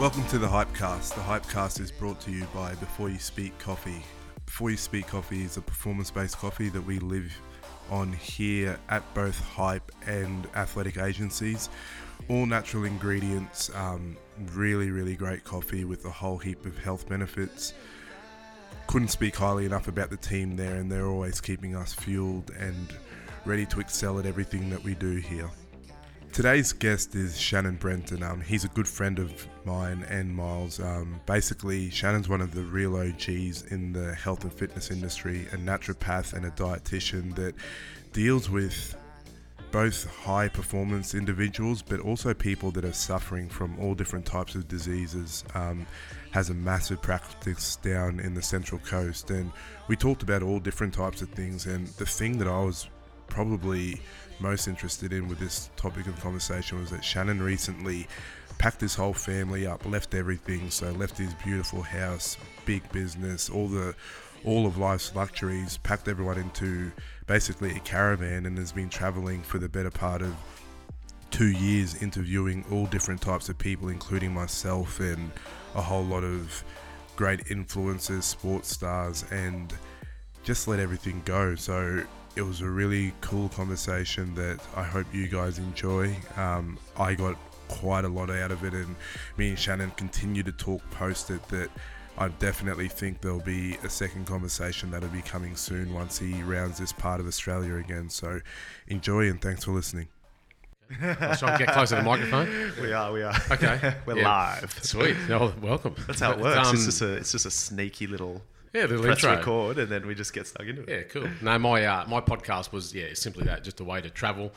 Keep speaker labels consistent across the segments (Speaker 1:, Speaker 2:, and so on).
Speaker 1: Welcome to the Hypecast. The Hypecast is brought to you by Before You Speak Coffee. Before You Speak Coffee is a performance based coffee that we live on here at both Hype and athletic agencies. All natural ingredients, um, really, really great coffee with a whole heap of health benefits. Couldn't speak highly enough about the team there, and they're always keeping us fueled and ready to excel at everything that we do here. Today's guest is Shannon Brenton. Um, he's a good friend of mine and Miles. Um, basically, Shannon's one of the real OGs in the health and fitness industry, a naturopath and a dietitian that deals with both high performance individuals, but also people that are suffering from all different types of diseases. Um, has a massive practice down in the Central Coast, and we talked about all different types of things. And the thing that I was probably most interested in with this topic of conversation was that Shannon recently packed his whole family up, left everything, so left his beautiful house, big business, all the all of life's luxuries, packed everyone into basically a caravan and has been traveling for the better part of two years interviewing all different types of people, including myself and a whole lot of great influencers, sports stars, and just let everything go. So it was a really cool conversation that I hope you guys enjoy. Um, I got quite a lot out of it, and me and Shannon continue to talk post it that. I definitely think there'll be a second conversation that'll be coming soon once he rounds this part of Australia again. So enjoy and thanks for listening.
Speaker 2: I'll try and get closer to the microphone.
Speaker 3: We are, we are.
Speaker 2: Okay.
Speaker 3: We're
Speaker 2: Yeah.
Speaker 3: live.
Speaker 2: Sweet. Oh, welcome.
Speaker 3: That's how it works.
Speaker 2: um,
Speaker 3: it's just a it's just a sneaky little
Speaker 2: yeah, the
Speaker 3: press
Speaker 2: intro.
Speaker 3: record, and then we just get stuck into it.
Speaker 2: Yeah, cool. No, my uh, my podcast was yeah simply that, just a way to travel,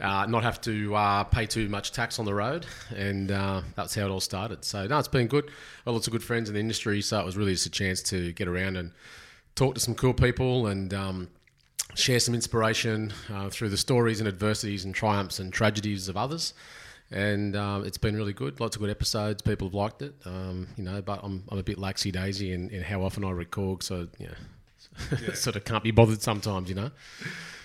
Speaker 2: uh, not have to uh, pay too much tax on the road, and uh, that's how it all started. So no, it's been good. Got lots of good friends in the industry, so it was really just a chance to get around and talk to some cool people and. Um, Share some inspiration uh, through the stories and adversities and triumphs and tragedies of others, and um, it's been really good. Lots of good episodes. People have liked it, um, you know. But I'm, I'm a bit laxy daisy in, in how often I record, so you know, sort of can't be bothered sometimes, you know.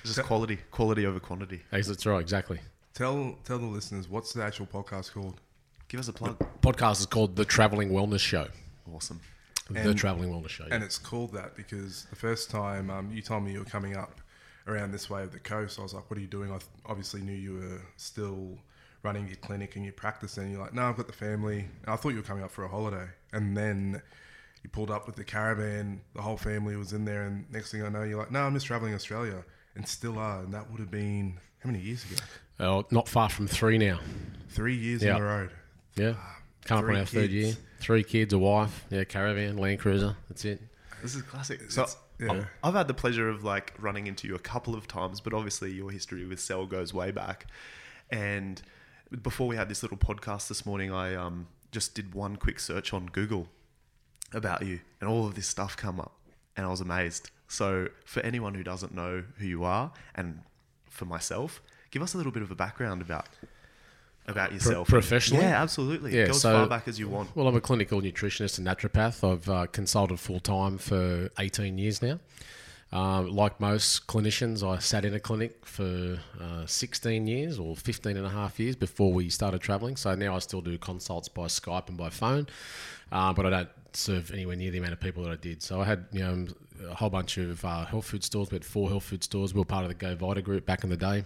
Speaker 3: Just quality, quality over quantity.
Speaker 2: That's right, exactly.
Speaker 1: Tell tell the listeners what's the actual podcast called?
Speaker 3: Give us a plug.
Speaker 2: Podcast is called The Traveling Wellness Show.
Speaker 3: Awesome.
Speaker 2: The
Speaker 1: And-
Speaker 2: Traveling Wellness Show.
Speaker 1: And it's called that because the first time um, you told me you were coming up around this way of the coast, I was like, "What are you doing?" I obviously knew you were still running your clinic and your practice, and you're like, "No, I've got the family." And I thought you were coming up for a holiday, and then you pulled up with the caravan. The whole family was in there, and next thing I know, you're like, "No, I'm just traveling Australia," and still are. And that would have been how many years ago?
Speaker 2: Oh, not far from three now.
Speaker 1: Three years
Speaker 2: Yeah.
Speaker 1: on the road.
Speaker 2: Yeah. Come up
Speaker 1: Three
Speaker 2: on our third year. Three kids, a wife, yeah, caravan, Land Cruiser. That's it.
Speaker 3: This is classic. So
Speaker 1: yeah.
Speaker 3: I've- I've had the pleasure of like running into you a couple of times, but obviously your history with Cell goes way back. And before we had this little podcast this morning, I um, just did one quick search on Google about you, and all of this stuff come up, and I was amazed. So for anyone who doesn't know who you are, and for myself, give us a little bit of a background about about yourself.
Speaker 2: professionally?
Speaker 3: Yeah, absolutely.
Speaker 2: Yeah,
Speaker 3: Go as far back as you want.
Speaker 2: Well, I'm a clinical nutritionist and naturopath. I've uh, consulted full time for 18 years now. Um, like most clinicians, I sat in a clinic for uh, 16 years or 15 and a half years before we started traveling. So now I still do consults by Skype and by phone, uh, but I don't serve anywhere near the amount of people that I did. So I had you know a whole bunch of uh, health food stores. We had four health food stores. We were part of the Go Vita group back in the day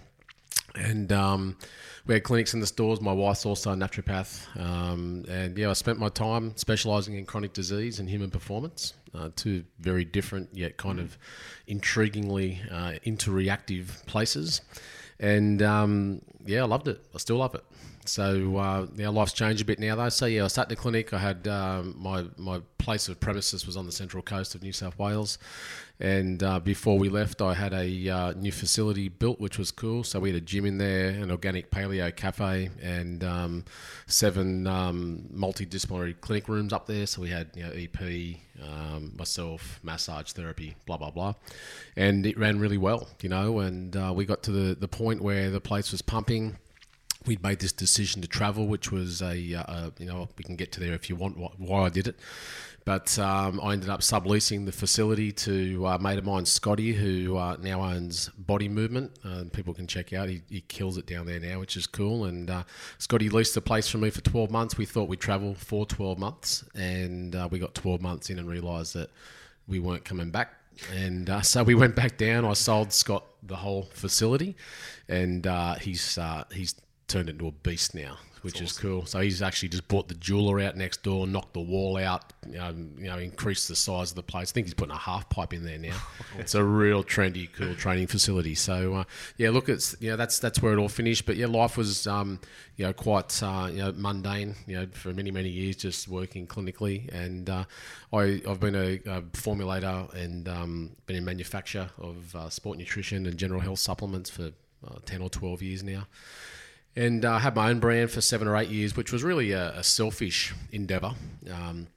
Speaker 2: and um, we had clinics in the stores. My wife's also a naturopath, um, and yeah, I spent my time specialising in chronic disease and human performance. Uh, two very different yet kind of intriguingly uh, interreactive places, and um, yeah, I loved it. I still love it. So uh, yeah, life's changed a bit now though. So yeah, I sat in the clinic. I had um, my my place of premises was on the central coast of New South Wales, and uh, before we left, I had a uh, new facility built, which was cool. So we had a gym in there, an organic paleo cafe, and um, seven um, multidisciplinary clinic rooms up there. So we had you know EP, um, myself, massage therapy, blah blah blah, and it ran really well, you know. And uh, we got to the the point where the place was pumping we'd made this decision to travel, which was a, uh, uh, you know, we can get to there if you want why I did it. But um, I ended up subleasing the facility to a mate of mine, Scotty, who uh, now owns Body Movement. Uh, people can check out. He, he kills it down there now, which is cool. And uh, Scotty leased the place from me for 12 months. We thought we'd travel for 12 months. And we got 12 months in and realised that we weren't coming back. And uh, so we went back down. I sold Scott the whole facility. And uh, he's, uh, he's turned into a beast now, which is cool. So he's actually just bought the jeweler out next door, knocked the wall out, um, you know, increased the size of the place. I think he's putting a half pipe in there now. it's a real trendy, cool training facility. So uh, yeah, look, it's you know that's that's where it all finished. But yeah, life was um, you know quite uh, you know mundane. You know, for many many years, just working clinically, and uh, I I've been a, a formulator and um, been in manufacture of uh, sport nutrition and general health supplements for uh, ten or twelve years now and uh, had my own brand for seven or eight years, which was really a, a selfish endeavor. Um,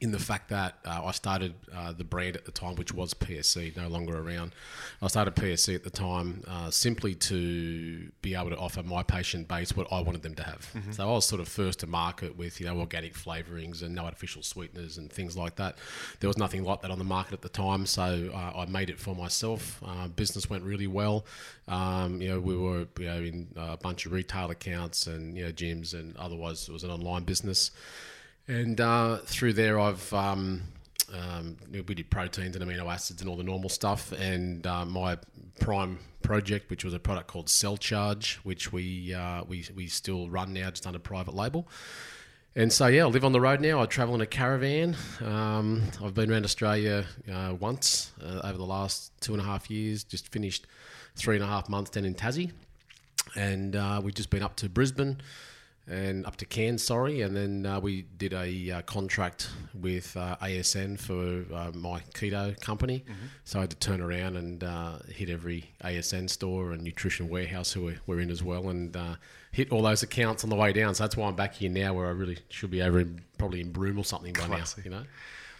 Speaker 2: in the fact that uh, I started uh, the brand at the time, which was PSC, no longer around. I started PSC at the time uh, simply to be able to offer my patient base what I wanted them to have. So I was sort of first to market with you know organic flavourings and no artificial sweeteners and things like that. There was nothing like that on the market at the time, so uh, I made it for myself. Uh, business went really well. Um, you know, we were you know in a bunch of retail accounts and you know gyms, and otherwise it was an online business. And uh, through there, I've um, um, we did proteins and amino acids and all the normal stuff. And uh, my prime project, which was a product called Cell Charge, which we uh, we we still run now, just under private label. And so yeah, I live on the road now. I travel in a caravan. Um, I've been around Australia uh, once uh, over the last two and a half years. Just finished three and a half months down in Tassie, and uh, we've just been up to Brisbane and up to Cairns, sorry, and then uh, we did a uh, contract with uh, ASN for uh, my keto company. So I had to turn around and uh, hit every ASN store and nutrition warehouse who we're, we're in as well, and uh, hit all those accounts on the way down. So that's why I'm back here now, where I really should be over in probably in Broome or something by
Speaker 3: Classic.
Speaker 2: now. You know.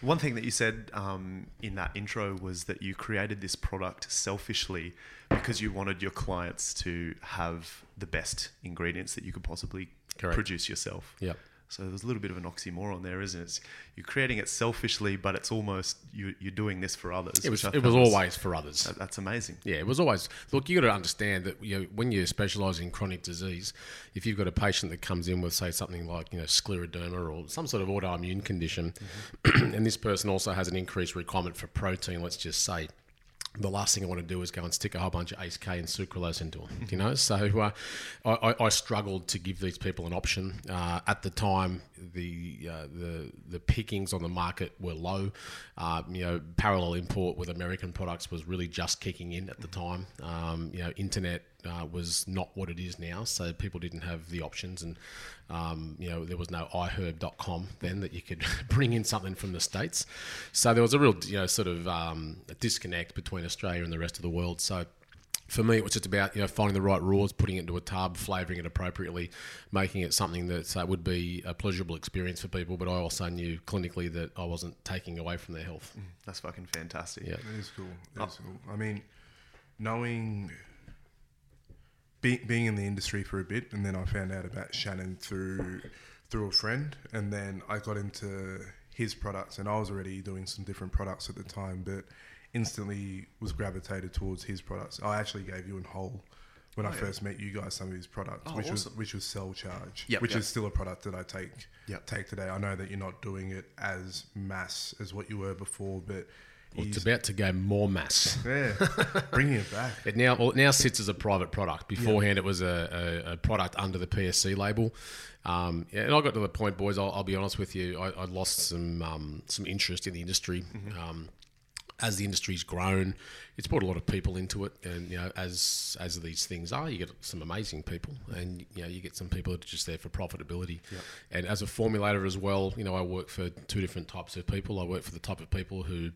Speaker 3: One thing that you said um, in that intro was that you created this product selfishly because you wanted your clients to have the best ingredients that you could possibly
Speaker 2: Correct.
Speaker 3: produce yourself.
Speaker 2: Yeah.
Speaker 3: So there's a little bit of an oxymoron there, isn't it? It's- You're creating it selfishly, but it's almost you, you're doing this for others.
Speaker 2: It was
Speaker 3: which I
Speaker 2: it was always for others.
Speaker 3: that- that's amazing.
Speaker 2: Yeah, it was always. Look, you got to understand that you know when you specialise in chronic disease, if you've got a patient that comes in with say something like you know scleroderma or some sort of autoimmune condition, mm-hmm. and this person also has an increased requirement for protein, let's just say. The last thing I want to do is go and stick a whole bunch of ACE and sucralose into them, you know. So uh, I, I, I struggled to give these people an option. Uh, at the time, the uh, the the pickings on the market were low. Uh, you know, parallel import with American products was really just kicking in at the time. Um, you know, internet uh, was not what it is now, so people didn't have the options, and um, you know there was no iHerb.com then that you could bring in something from the states. So there was a real you know sort of um, a disconnect between Australia and the rest of the world. So for me, it was just about you know finding the right raws, putting it into a tub, flavouring it appropriately, making it something that uh, would be a pleasurable experience for people. But I also knew clinically that I wasn't taking away from their health.
Speaker 3: That's fucking fantastic.
Speaker 2: Yeah.
Speaker 1: That is cool. That is cool. I mean, knowing be, being in the industry for a bit, and then I found out about Shannon through through a friend, and then I got into his products, and I was already doing some different products at the time, but instantly was gravitated towards his products. I actually gave you and whole when I
Speaker 3: Oh, yeah.
Speaker 1: first met you guys some of his products,
Speaker 3: Oh,
Speaker 1: which was which was Cell Charge,
Speaker 3: Yep,
Speaker 1: which
Speaker 3: yep.
Speaker 1: is still a product that I take
Speaker 3: Yep.
Speaker 1: take today. I know that you're not doing it as mass as what you were before, but
Speaker 2: Well, it's about to go more mass.
Speaker 1: yeah, bringing it back.
Speaker 2: It now well, it now sits as a private product. Beforehand, it was a, a, a product under the PSC label. Um, yeah, and I got to the point, boys. I'll, I'll be honest with you. I, I lost some um, some interest in the industry. Um, as the industry's grown, it's brought a lot of people into it, and you know, as as these things are, you get some amazing people, and you know, you get some people that are just there for profitability. And as a formulator as well, you know, I work for two different types of people. I work for the type of people who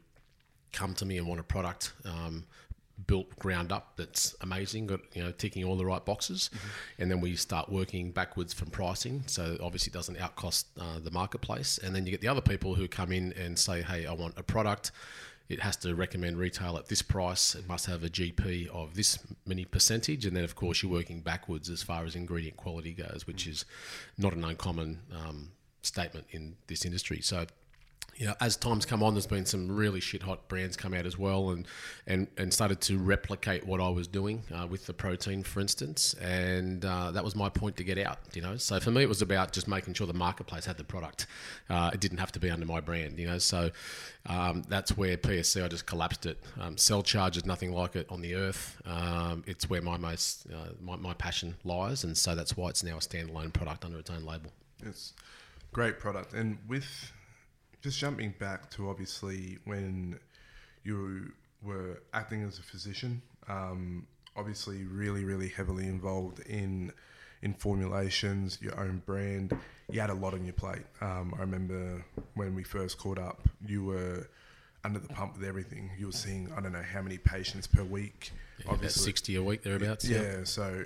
Speaker 2: come to me and want a product um, built ground up that's amazing, got you know ticking all the right boxes, and then we start working backwards from pricing. So obviously it doesn't outcost uh, the marketplace, and then you get the other people who come in and say, "Hey, I want a product." it has to recommend retail at this price. It must have a GP of this many percentage, and then of course you're working backwards as far as ingredient quality goes, which is not an uncommon um, statement in this industry. So you know, as time's come on, there's been some really shit hot brands come out as well, and and and started to replicate what I was doing uh, with the protein, for instance, and uh, that was my point to get out. You know, so for me, it was about just making sure the marketplace had the product. Uh, it didn't have to be under my brand. You know, so um, that's where PSC I just collapsed it. Um, Cell charge is nothing like it on the earth. Um, it's where my most uh, my, my passion lies, and so that's why it's now a standalone product under its own label.
Speaker 1: It's great product, and with just jumping back to obviously when you were acting as a physician, um, obviously really really heavily involved in in formulations, your own brand. You had a lot on your plate. Um, I remember when we first caught up, you were under the pump with everything. You were seeing I don't know how many patients per week.
Speaker 2: Yeah, about sixty a week thereabouts.
Speaker 1: Yeah, so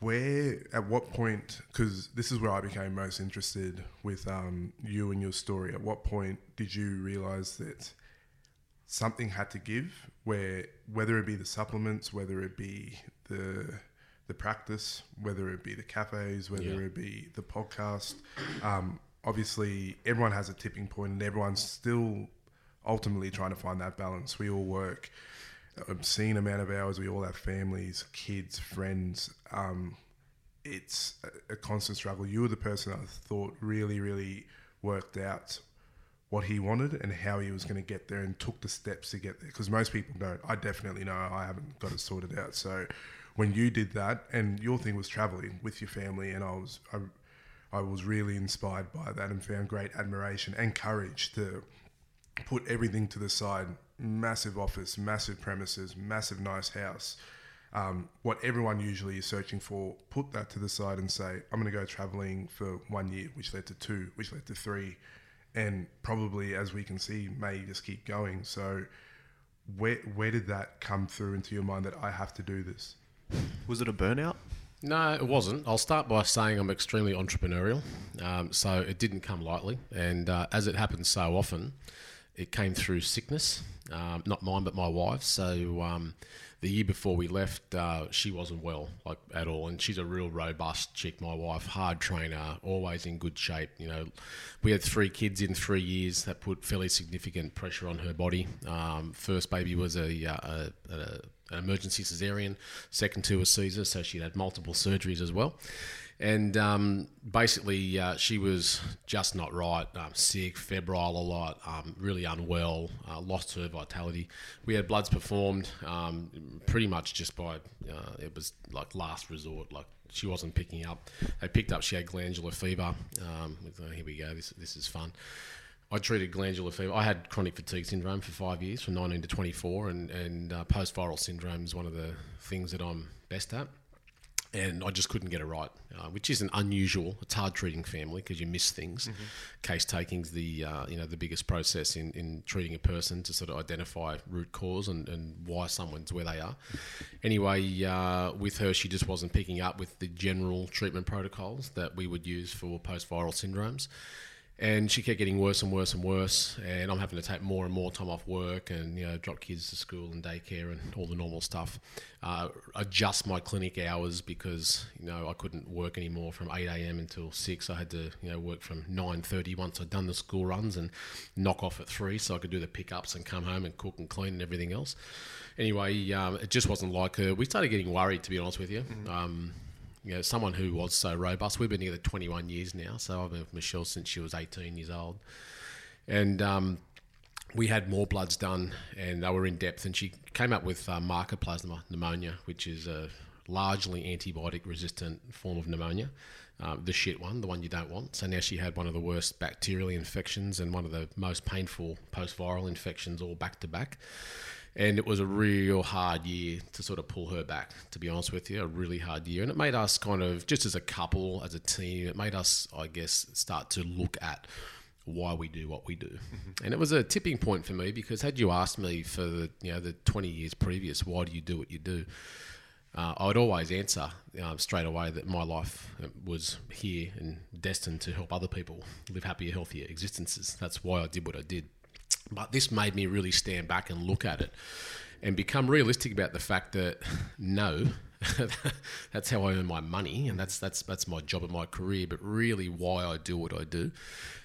Speaker 1: where at what point because this is where i became most interested with um, you and your story at what point did you realize that something had to give where whether it be the supplements whether it be the the practice whether it be the cafes whether
Speaker 2: Yeah.
Speaker 1: it be the podcast um, obviously everyone has a tipping point and everyone's still ultimately trying to find that balance we all work obscene amount of hours. We all have families, kids, friends. Um, it's a, a constant struggle. You were the person I thought really, really worked out what he wanted and how he was going to get there and took the steps to get there. Because most people don't. I definitely know I haven't got it sorted out. So when you did that, and your thing was traveling with your family, and I was, I, I was really inspired by that and found great admiration and courage to put everything to the side massive office massive premises massive nice house um, what everyone usually is searching for put that to the side and say i'm going to go traveling for one year which led to two which led to three and probably as we can see may just keep going so where where did that come through into your mind that i have to do this
Speaker 3: Was it a burnout?
Speaker 2: No, it wasn't. I'll start by saying I'm extremely entrepreneurial, um, so it didn't come lightly. And uh, as it happens so often, it came through sickness, um, not mine, but my wife's. So um, the year before we left, uh, she wasn't well, like at all. And she's a real robust chick, my wife, hard trainer, always in good shape. You know, we had three kids in three years that put fairly significant pressure on her body. Um, first baby was a, uh, a, a an emergency cesarean, second to a Caesar, so she'd had multiple surgeries as well. And um, basically, uh, she was just not right, um, sick, febrile a lot, um, really unwell, uh, lost her vitality. We had bloods performed um, pretty much just by, uh, it was like last resort, like she wasn't picking up. They picked up she had glandular fever. Um, here we go, this, this is fun. I treated glandular fever. I had chronic fatigue syndrome for five years, from 19 to 24, and, and uh, post viral syndrome is one of the things that I'm best at. And I just couldn't get it right, uh, which isn't unusual. It's hard treating family because you miss things. Case taking's the uh, you know the biggest process in, in treating a person to sort of identify root cause and, and why someone's where they are. Anyway, uh, with her, she just wasn't picking up with the general treatment protocols that we would use for post viral syndromes and she kept getting worse and worse and worse. And i'm having to take more and more time off work and you know drop kids to school and daycare and all the normal stuff. Uh, adjust my clinic hours because you know i couldn't work anymore from 8am until 6 i had to you know work from 9.30 once i'd done the school runs and knock off at 3 so i could do the pickups and come home and cook and clean and everything else. Anyway um, it just wasn't like her. We started getting worried to be honest with you. Um, you know, someone who was so robust. We've been together 21 years now, so I've been with Michelle since she was 18 years old. And um, we had more bloods done, and they were in depth. And she came up with uh, Mycoplasma pneumonia, which is a largely antibiotic resistant form of pneumonia. Uh, the shit one, the one you don't want. So now she had one of the worst bacterial infections and one of the most painful post viral infections all back to back and it was a real hard year to sort of pull her back to be honest with you a really hard year and it made us kind of just as a couple as a team it made us i guess start to look at why we do what we do and it was a tipping point for me because had you asked me for the you know the 20 years previous why do you do what you do uh, I would always answer um, straight away that my life was here and destined to help other people live happier, healthier existences. That's why I did what I did. But this made me really stand back and look at it and become realistic about the fact that no, that's how I earn my money and that's that's that's my job and my career. But really, why I do what I do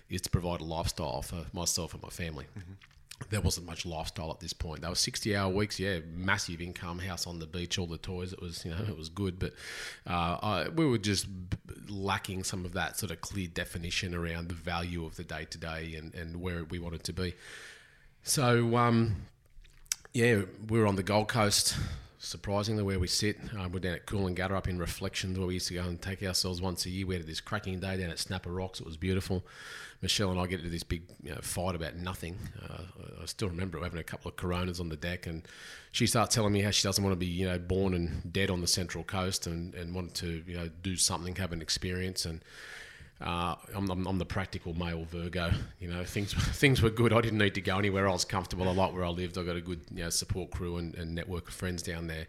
Speaker 2: is to provide a lifestyle for myself and my family. There wasn't much lifestyle at this point. They were sixty-hour weeks, yeah, massive income, house on the beach, all the toys. It was, you know, it was good, but uh, I, we were just lacking some of that sort of clear definition around the value of the day to day and and where we wanted to be. So, um, yeah, we were on the Gold Coast, surprisingly, where we sit. Um, we're down at Coolangatta up in Reflections, where we used to go and take ourselves once a year. We had this cracking day down at Snapper Rocks. It was beautiful. Michelle and I get into this big you know, fight about nothing. Uh, I still remember having a couple of Coronas on the deck, and she starts telling me how she doesn't want to be, you know, born and dead on the Central Coast, and, and wanted to, you know, do something, have an experience, and uh, I'm, I'm, I'm the practical male Virgo. You know, things things were good. I didn't need to go anywhere. I was comfortable. I like where I lived. I got a good you know, support crew and, and network of friends down there.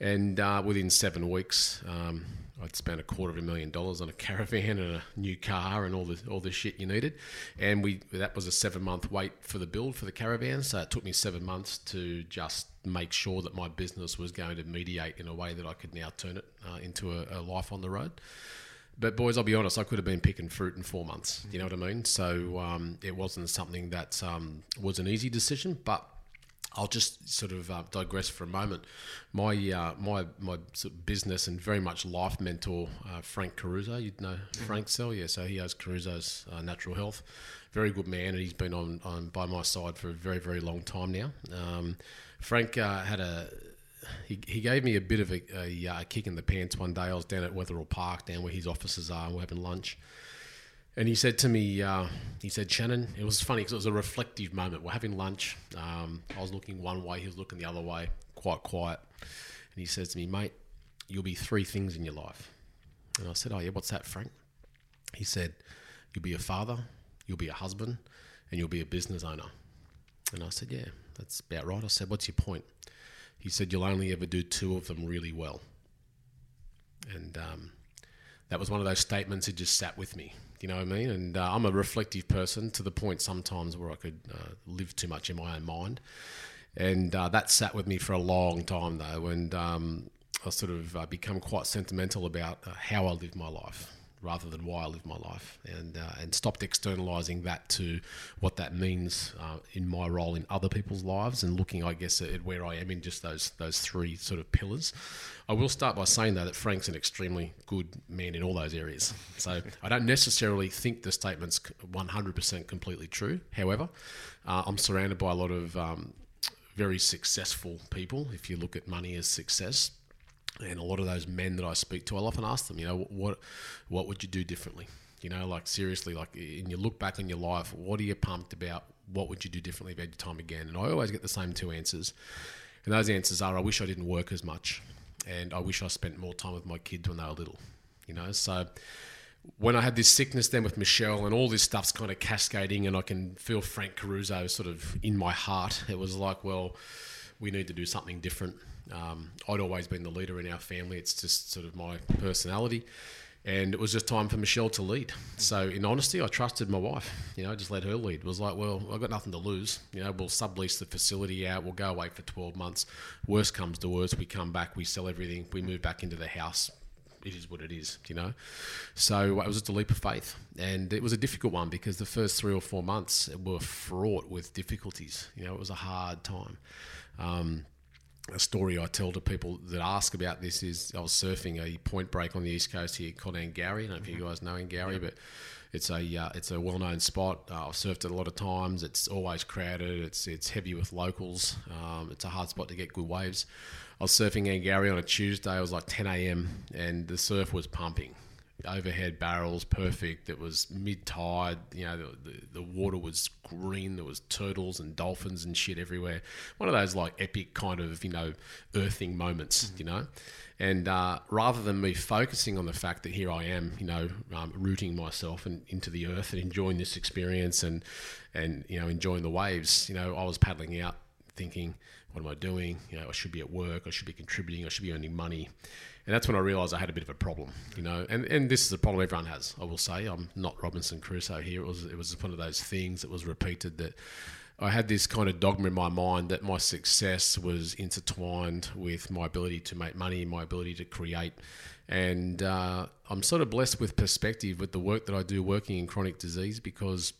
Speaker 2: And uh, within seven weeks, um, I'd spent a quarter of a million dollars on a caravan and a new car and all the all the shit you needed. And we that was a seven month wait for the build for the caravan. So it took me seven months to just make sure that my business was going to mediate in a way that I could now turn it uh, into a, a life on the road. But boys, I'll be honest, I could have been picking fruit in four months. You know what I mean? So um, it wasn't something that um, was an easy decision, but. I'll just sort of uh, digress for a moment. My uh, my my sort of business and very much life mentor, uh, Frank Caruso. You'd know Frank Cell, yeah. So he has Caruso's uh, Natural Health. Very good man, and he's been on, on by my side for a very very long time now. Um, Frank uh, had a he, he gave me a bit of a, a, uh, kick in the pants one day. I was down at Wetherill Park, down where his offices are, we're having lunch. And he said to me, uh, he said, Shannon, it was funny because it was a reflective moment. We're having lunch. Um, I was looking one way, he was looking the other way, quite quiet. And he says to me, mate, you'll be three things in your life. And I said, oh, yeah, what's that, Frank? He said, you'll be a father, you'll be a husband, and you'll be a business owner. And I said, yeah, that's about right. I said, what's your point? He said, you'll only ever do two of them really well. And um, that was one of those statements that just sat with me. You know what I mean? And uh, I'm a reflective person to the point sometimes where I could uh, live too much in my own mind. And uh, that sat with me for a long time, though. And um, I sort of uh, become quite sentimental about uh, how I live my life rather than why I live my life, and uh, and stopped externalizing that to what that means uh, in my role in other people's lives, and looking, I guess, at where I am in just those those three sort of pillars. I will start by saying though that Frank's an extremely good man in all those areas. So I don't necessarily think the statement's 100% completely true. However, uh, I'm surrounded by a lot of um, very successful people. If you look at money as success, and a lot of those men that I speak to, I'll often ask them, you know, what what would you do differently? You know, like seriously, like, and you look back on your life, what are you pumped about? What would you do differently if you had your time again? And I always get the same two answers, and those answers are, I wish I didn't work as much, and I wish I spent more time with my kids when they were little. You know, so when I had this sickness then with Michelle and all this stuff's kind of cascading, and I can feel Frank Caruso sort of in my heart, it was like, well, we need to do something different. Um, I'd always been the leader in our family. It's just sort of my personality. And it was just time for Michelle to lead. So, in honesty, I trusted my wife. You know, just let her lead. It was like, well, I've got nothing to lose. You know, we'll sublease the facility out. We'll go away for 12 months. Worst comes to worst, we come back, we sell everything, we move back into the house. It is what it is, you know. So it was just a leap of faith, and it was a difficult one because the first three or four months were fraught with difficulties. You know, it was a hard time. Um, a story I tell to people that ask about this is I was surfing a point break on the east coast here called Angourie. I don't know if you guys know Angourie, but it's a uh, it's a well known spot. Uh, I've surfed it a lot of times. It's always crowded. It's it's heavy with locals. Um, it's a hard spot to get good waves. I was surfing Angourie on a Tuesday. It was like 10 a.m. and the surf was pumping overhead barrels perfect. It was mid tide. You know, the, the, the, water was green. There was turtles and dolphins and shit everywhere. One of those like epic kind of you know earthing moments. Mm-hmm. You know, and uh, rather than me focusing on the fact that here I am, you know, um, rooting myself and into the earth and enjoying this experience and and you know enjoying the waves, you know, I was paddling out thinking, what am I doing? You know, I should be at work. I should be contributing. I should be earning money and that's when I realised I had a bit of a problem, you know. And and this is a problem everyone has. I will say I'm not Robinson Crusoe here. It was it was one of those things that was repeated that I had this kind of dogma in my mind that my success was intertwined with my ability to make money, my ability to create. And uh, I'm sort of blessed with perspective with the work that I do working in chronic disease because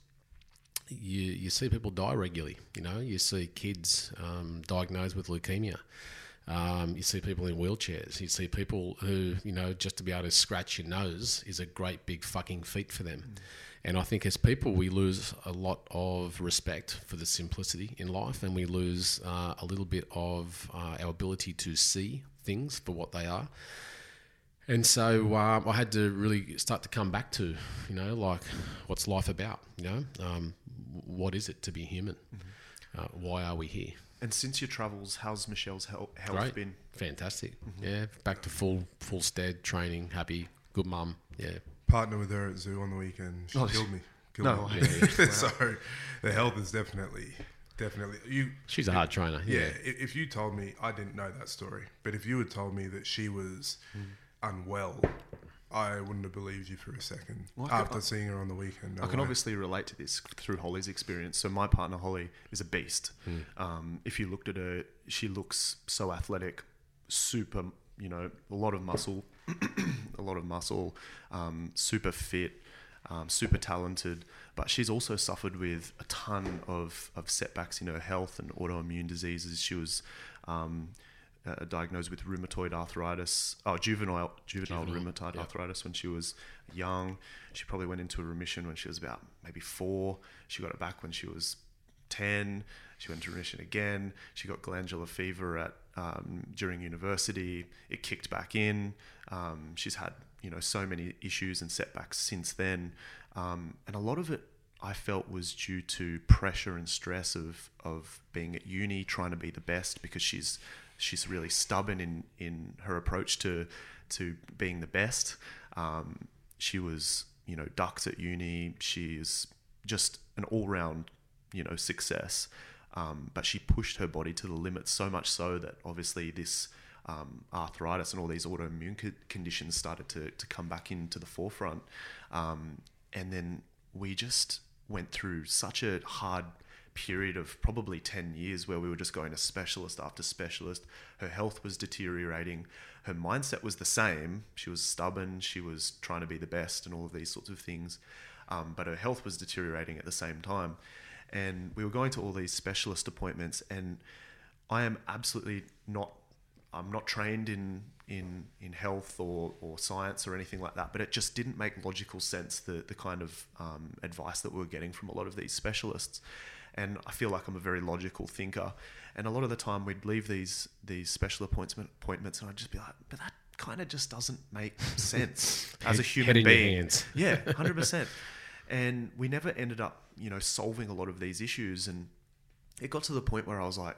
Speaker 2: you, you see people die regularly. You know, you see kids um, diagnosed with leukemia. Um, you see people in wheelchairs. You see people who, you know, just to be able to scratch your nose is a great big fucking feat for them. And I think as people, we lose a lot of respect for the simplicity in life and we lose uh, a little bit of uh, our ability to see things for what they are. And so um, I had to really start to come back to, you know, like what's life about? You know, um, what is it to be human? Uh, why are we here?
Speaker 3: And since your travels, how's Michelle's health, health
Speaker 2: Great,
Speaker 3: been?
Speaker 2: fantastic. Yeah, back to full full stead training. Happy, good mum. Yeah,
Speaker 1: Partner with her at zoo on the weekend. She
Speaker 3: Oh,
Speaker 1: killed me. Killed
Speaker 3: no
Speaker 1: me.
Speaker 3: way.
Speaker 1: so the health is definitely, definitely you.
Speaker 2: she's a hard trainer.
Speaker 1: Yeah,
Speaker 2: Yeah,
Speaker 1: if you told me, I didn't know that story, but if you had told me that she was
Speaker 3: Hmm.
Speaker 1: unwell, I wouldn't have believed you for a second
Speaker 3: Well, I can-
Speaker 1: after seeing her on the weekend. no
Speaker 3: I can
Speaker 1: way.
Speaker 3: obviously relate to this through Holly's experience. So my partner Holly is a beast. Um, if you looked at her, she looks so athletic, super. You know, a lot of muscle, a lot of muscle, um, super fit, um, super talented. But she's also suffered with a ton of, of setbacks in her health and autoimmune diseases. She was um, uh, diagnosed with rheumatoid arthritis, oh, juvenile juvenile,
Speaker 2: Juvenile,
Speaker 3: rheumatoid
Speaker 2: yeah.
Speaker 3: arthritis when she was young. She probably went into a remission when she was about maybe four. She got it back when she was 10. She went into remission again. She got glandular fever at um, during university. It kicked back in. Um, she's had you know so many issues and setbacks since then, um, and a lot of it I felt was due to pressure and stress of of being at uni, trying to be the best because she's she's really stubborn in in her approach to to being the best. Um, she was you know ducks at uni. She's just an all round you know success. Um, but she pushed her body to the limit so much so that obviously this um, arthritis and all these autoimmune co- conditions started to, to come back into the forefront. Um, and then we just went through such a hard period of probably 10 years where we were just going to specialist after specialist. Her health was deteriorating. Her mindset was the same. She was stubborn. She was trying to be the best and all of these sorts of things. Um, but her health was deteriorating at the same time. And we were going to all these specialist appointments, and I am absolutely not. I'm not trained in in in health or, or science or anything like that, but it just didn't make logical sense the the kind of um, advice that we were getting from a lot of these specialists. And I feel like I'm a very logical thinker, and a lot of the time we'd leave these these special appointment appointments, and I'd just be like, but that kind of just doesn't make sense as a human
Speaker 2: head
Speaker 3: being. Yeah, hundred percent. And we never ended up, you know, solving a lot of these issues. And it got to the point where I was like,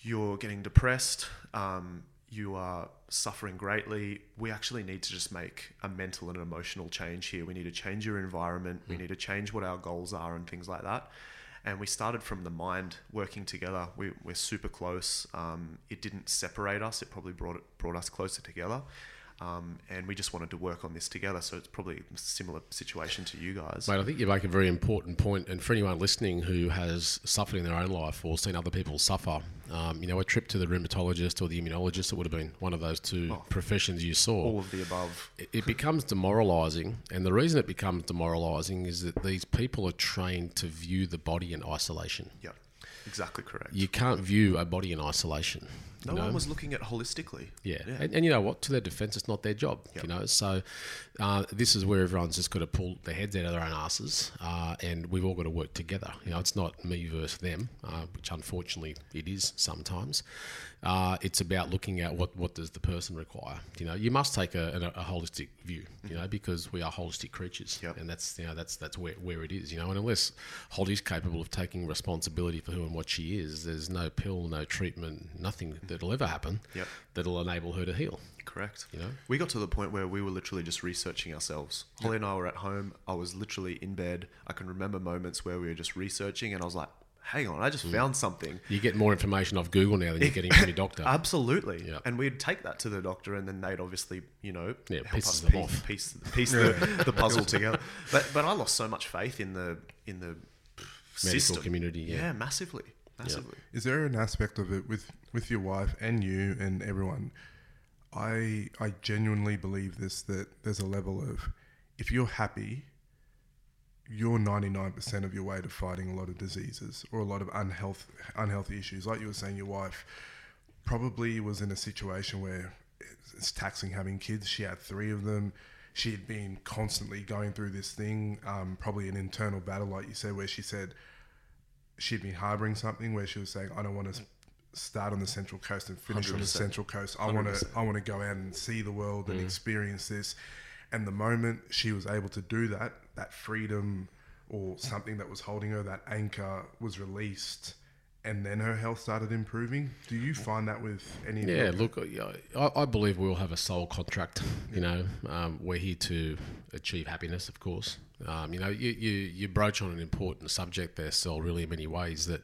Speaker 3: "You're getting depressed. Um, you are suffering greatly. We actually need to just make a mental and an emotional change here. We need to change your environment. We need to change what our goals are and things like that." And we started from the mind, working together. We, we're super close. Um, it didn't separate us. It probably brought it, brought us closer together. Um, and we just wanted to work on this together. So it's probably a similar situation to you guys.
Speaker 2: Mate, I think you make a very important point. and for anyone listening who has suffered in their own life or seen other people suffer, um, you know, a trip to the rheumatologist or the immunologist, it would have been one of those two
Speaker 3: Oh.
Speaker 2: professions you saw.
Speaker 3: All of the above.
Speaker 2: it, it becomes demoralizing, and the reason it becomes demoralizing is that these people are trained to view the body in isolation.
Speaker 3: Yeah, exactly correct.
Speaker 2: You can't view a body in isolation.
Speaker 3: No
Speaker 2: you know?
Speaker 3: one was looking at holistically.
Speaker 2: Yeah,
Speaker 3: Yeah.
Speaker 2: And, and you know what? To their defence, it's not their job.
Speaker 3: Yep.
Speaker 2: You know, so uh, this is where everyone's just got to pull their heads out of their own asses, uh, and we've all got to work together. You know, it's not me versus them, uh, which unfortunately it is sometimes. Uh, it's about looking at what what does the person require. You know, you must take a, a, a holistic view. You know, because we are holistic creatures,
Speaker 3: Yep.
Speaker 2: and that's you know that's that's where, where it is. You know, and unless Holly's capable of taking responsibility for who and what she is, there's no pill, no treatment, nothing that'll ever happen
Speaker 3: Yep.
Speaker 2: that'll enable her to heal.
Speaker 3: Correct.
Speaker 2: You know?
Speaker 3: we got to the point where we were literally just researching ourselves. Holly and I were at home. I was literally in bed. I can remember moments where we were just researching, and I was like, "Hang on, I
Speaker 2: Mm.
Speaker 3: just found something."
Speaker 2: You get more information off Google now than you're getting from your doctor.
Speaker 3: Absolutely.
Speaker 2: Yeah.
Speaker 3: And we'd take that to the doctor, and then they'd obviously, you know,
Speaker 2: Yeah,
Speaker 3: us
Speaker 2: them
Speaker 3: piece,
Speaker 2: off.
Speaker 3: piece, piece the, the puzzle together. But but I lost so much faith in the in the system.
Speaker 2: community, yeah.
Speaker 3: massively, massively.
Speaker 1: Is there an aspect of it with with your wife and you and everyone? I I genuinely believe this that there's a level of if you're happy, you're 99% of your way to fighting a lot of diseases or a lot of unhealth unhealthy issues. Like you were saying, your wife probably was in a situation where it's taxing having kids. She had three of them. She had been constantly going through this thing, um, probably an internal battle, like you said, where she said she'd been harboring something where she was saying, "I don't want to start on the central coast and finish on the central coast. I want to, I want to go out and see the world and experience this." And the moment she was able to do that, that freedom or something that was holding her, that anchor was released, and then her health started improving. Do you find that with any?
Speaker 2: Yeah, look, I, I believe we all have a soul contract. You know, um, we're here to achieve happiness, of course. Um, you know, you, you, you broach on an important subject there, Sol, really in many ways that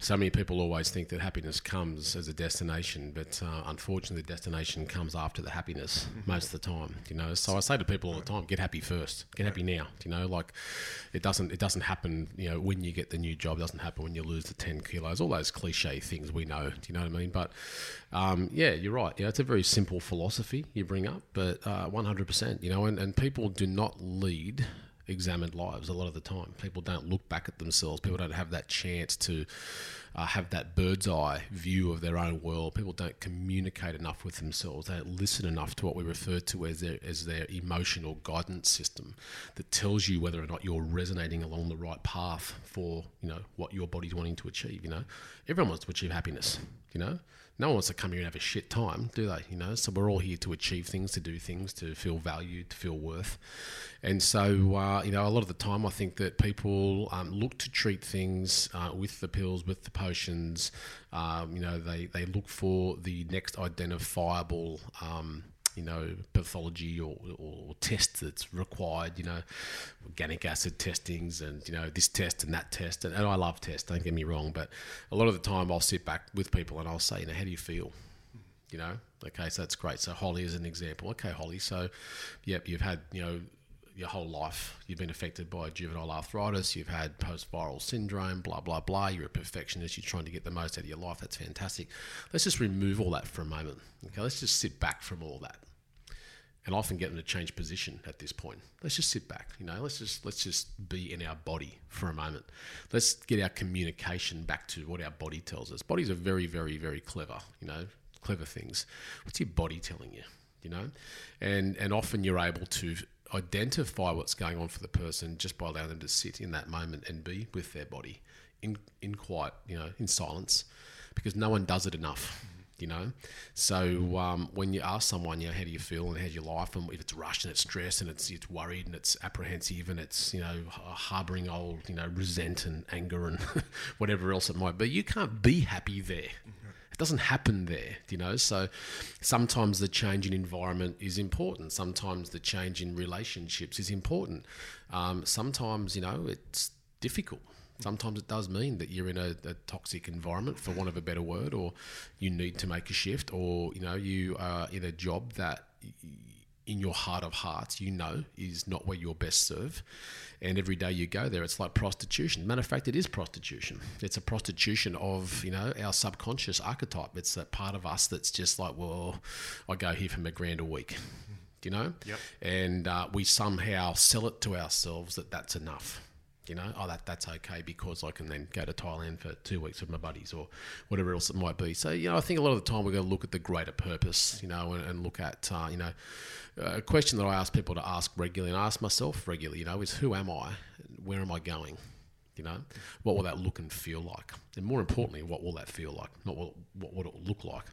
Speaker 2: so many people always think that happiness comes as a destination, but uh, unfortunately, the destination comes after the happiness most of the time. You know, so I say to people all the time, get happy first, get happy now. You know, like it doesn't it doesn't happen. You know, when you get the new job, it doesn't happen when you lose the ten kilos. All those cliche things we know. Do you know what I mean? But um, yeah, you're right. Yeah, it's a very simple philosophy you bring up, but uh, one hundred percent. You know, and, and people do not lead examined lives a lot of the time. People don't look back at themselves. People don't have that chance to uh, have that bird's eye view of their own world. People don't communicate enough with themselves. They don't listen enough to what we refer to as their as their emotional guidance system that tells you whether or not you're resonating along the right path for you know what your body's wanting to achieve. You know, everyone wants to achieve happiness. You know, no one wants to come here and have a shit time, do they? You know, so we're all here to achieve things, to do things, to feel valued, to feel worth. And so, uh, you know, a lot of the time I think that people um, look to treat things uh, with the pills, with the potions. Um, you know, they, they look for the next identifiable. Um, you know, pathology or, or test that's required, you know, organic acid testings and, you know, this test and that test. And, and I love tests, don't get me wrong, but a lot of the time I'll sit back with people and I'll say, you know, how do you feel? You know, okay, so that's great. So Holly is an example. Okay, Holly, so, yep, you've had, you know, your whole life. You've been affected by juvenile arthritis. You've had post viral syndrome, blah, blah, blah. You're a perfectionist. You're trying to get the most out of your life. That's fantastic. Let's just remove all that for a moment. Okay, let's just sit back from all that. And often get them to change position at this point. Let's just sit back, you know. Let's just let's just be in our body for a moment. Let's get our communication back to what our body tells us. Bodies are very, very, very clever, you know, clever things. What's your body telling you? You know, and and often you're able to identify what's going on for the person just by allowing them to sit in that moment and be with their body in in quiet, you know, in silence, because no one does it enough. You know, so um, when you ask someone, you know, how do you feel and how's your life, and if it's rushed and it's stressed and it's it's worried and it's apprehensive and it's you know harboring old you know resent and anger and whatever else it might be, you can't be happy there. It doesn't happen there, you know. So sometimes the change in environment is important. Sometimes the change in relationships is important. Um, sometimes, you know, it's difficult. Sometimes it does mean that you're in a, a toxic environment, for want of a better word, or you need to make a shift, or you know you are in a job that in your heart of hearts, you know, is not where you're best served. And every day you go there, it's like prostitution. Matter of fact, it is prostitution. It's a prostitution of, you know, our subconscious archetype. It's that part of us that's just like, well, I go here for my grand a week, you know?
Speaker 3: Yep.
Speaker 2: And uh, we somehow sell it to ourselves that that's enough. You know, oh, that that's okay because I can then go to Thailand for two weeks with my buddies or whatever else it might be. So, you know, I think a lot of the time we're going to look at the greater purpose, you know, and, and look at, uh, you know, a question that I ask people to ask regularly and ask myself regularly, you know, is who am I? Where am I going? You know, what will that look and feel like? And more importantly, what will that feel like? Not what, what would it look like?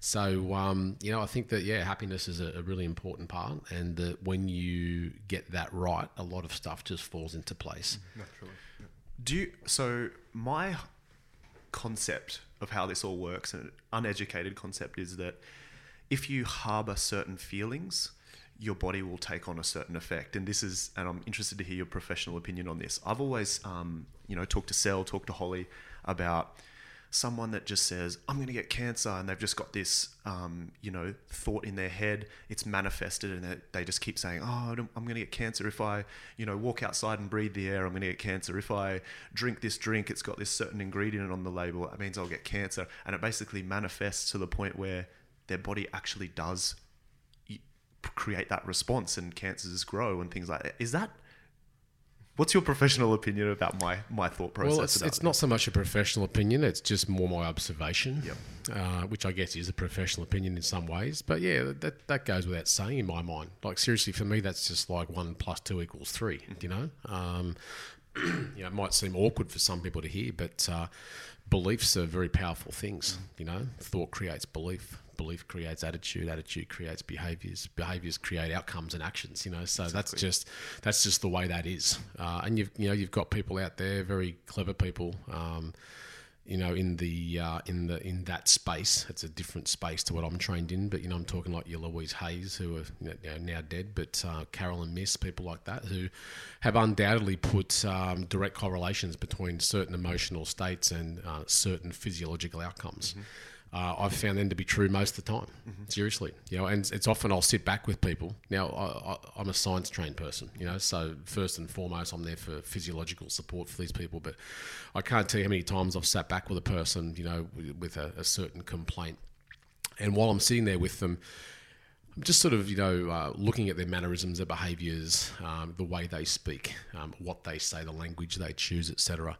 Speaker 2: So, um, you know, I think that, yeah, happiness is a, a really important part. And that when you get that right, a lot of stuff just falls into place.
Speaker 1: naturally. Yeah.
Speaker 3: Do you, so my concept of how this all works, an uneducated concept, is that if you harbor certain feelings, your body will take on a certain effect. And this is, and I'm interested to hear your professional opinion on this. I've always, um, you know, talked to Sel, talked to Holly about someone that just says, I'm going to get cancer, and they've just got this, um, you know, thought in their head, it's manifested, and they just keep saying, Oh, I'm going to get cancer if I, you know, walk outside and breathe the air, I'm going to get cancer. If I drink this drink, it's got this certain ingredient on the label, that means I'll get cancer. And it basically manifests to the point where their body actually does create that response and cancers grow and things like that. Is that what's your professional opinion about my my thought process?
Speaker 2: Well, it's, it's not so much a professional opinion; it's just more my observation,
Speaker 3: Yep.
Speaker 2: uh, which I guess is a professional opinion in some ways. But yeah, that that goes without saying in my mind. Like seriously, for me, that's just like one plus two equals 3 You know, um, you know, it might seem awkward for some people to hear, but uh, beliefs are very powerful things. You know, thought creates belief. Belief creates attitude. Attitude creates behaviors. Behaviors create outcomes and actions. You know, so that's just that's just the way that is. Uh, and you've you know you've got people out there, very clever people. Um, you know, in the uh, in the in that space, it's a different space to what I'm trained in. But you know, I'm talking like your Louise Hayes, who are you know, now, dead, but uh, Caroline Myss, people like that, who have undoubtedly put um, direct correlations between certain emotional states and uh, certain physiological outcomes. Uh, I've found them to be true most of the time. Seriously, you know, and it's often I'll sit back with people. Now, I, I, I'm a science trained person, you know, so first and foremost, I'm there for physiological support for these people. But I can't tell you how many times I've sat back with a person, you know, with, with a, a certain complaint, and while I'm sitting there with them, I'm just sort of, you know, uh, looking at their mannerisms, their behaviours, um, the way they speak, um, what they say, the language they choose, etc.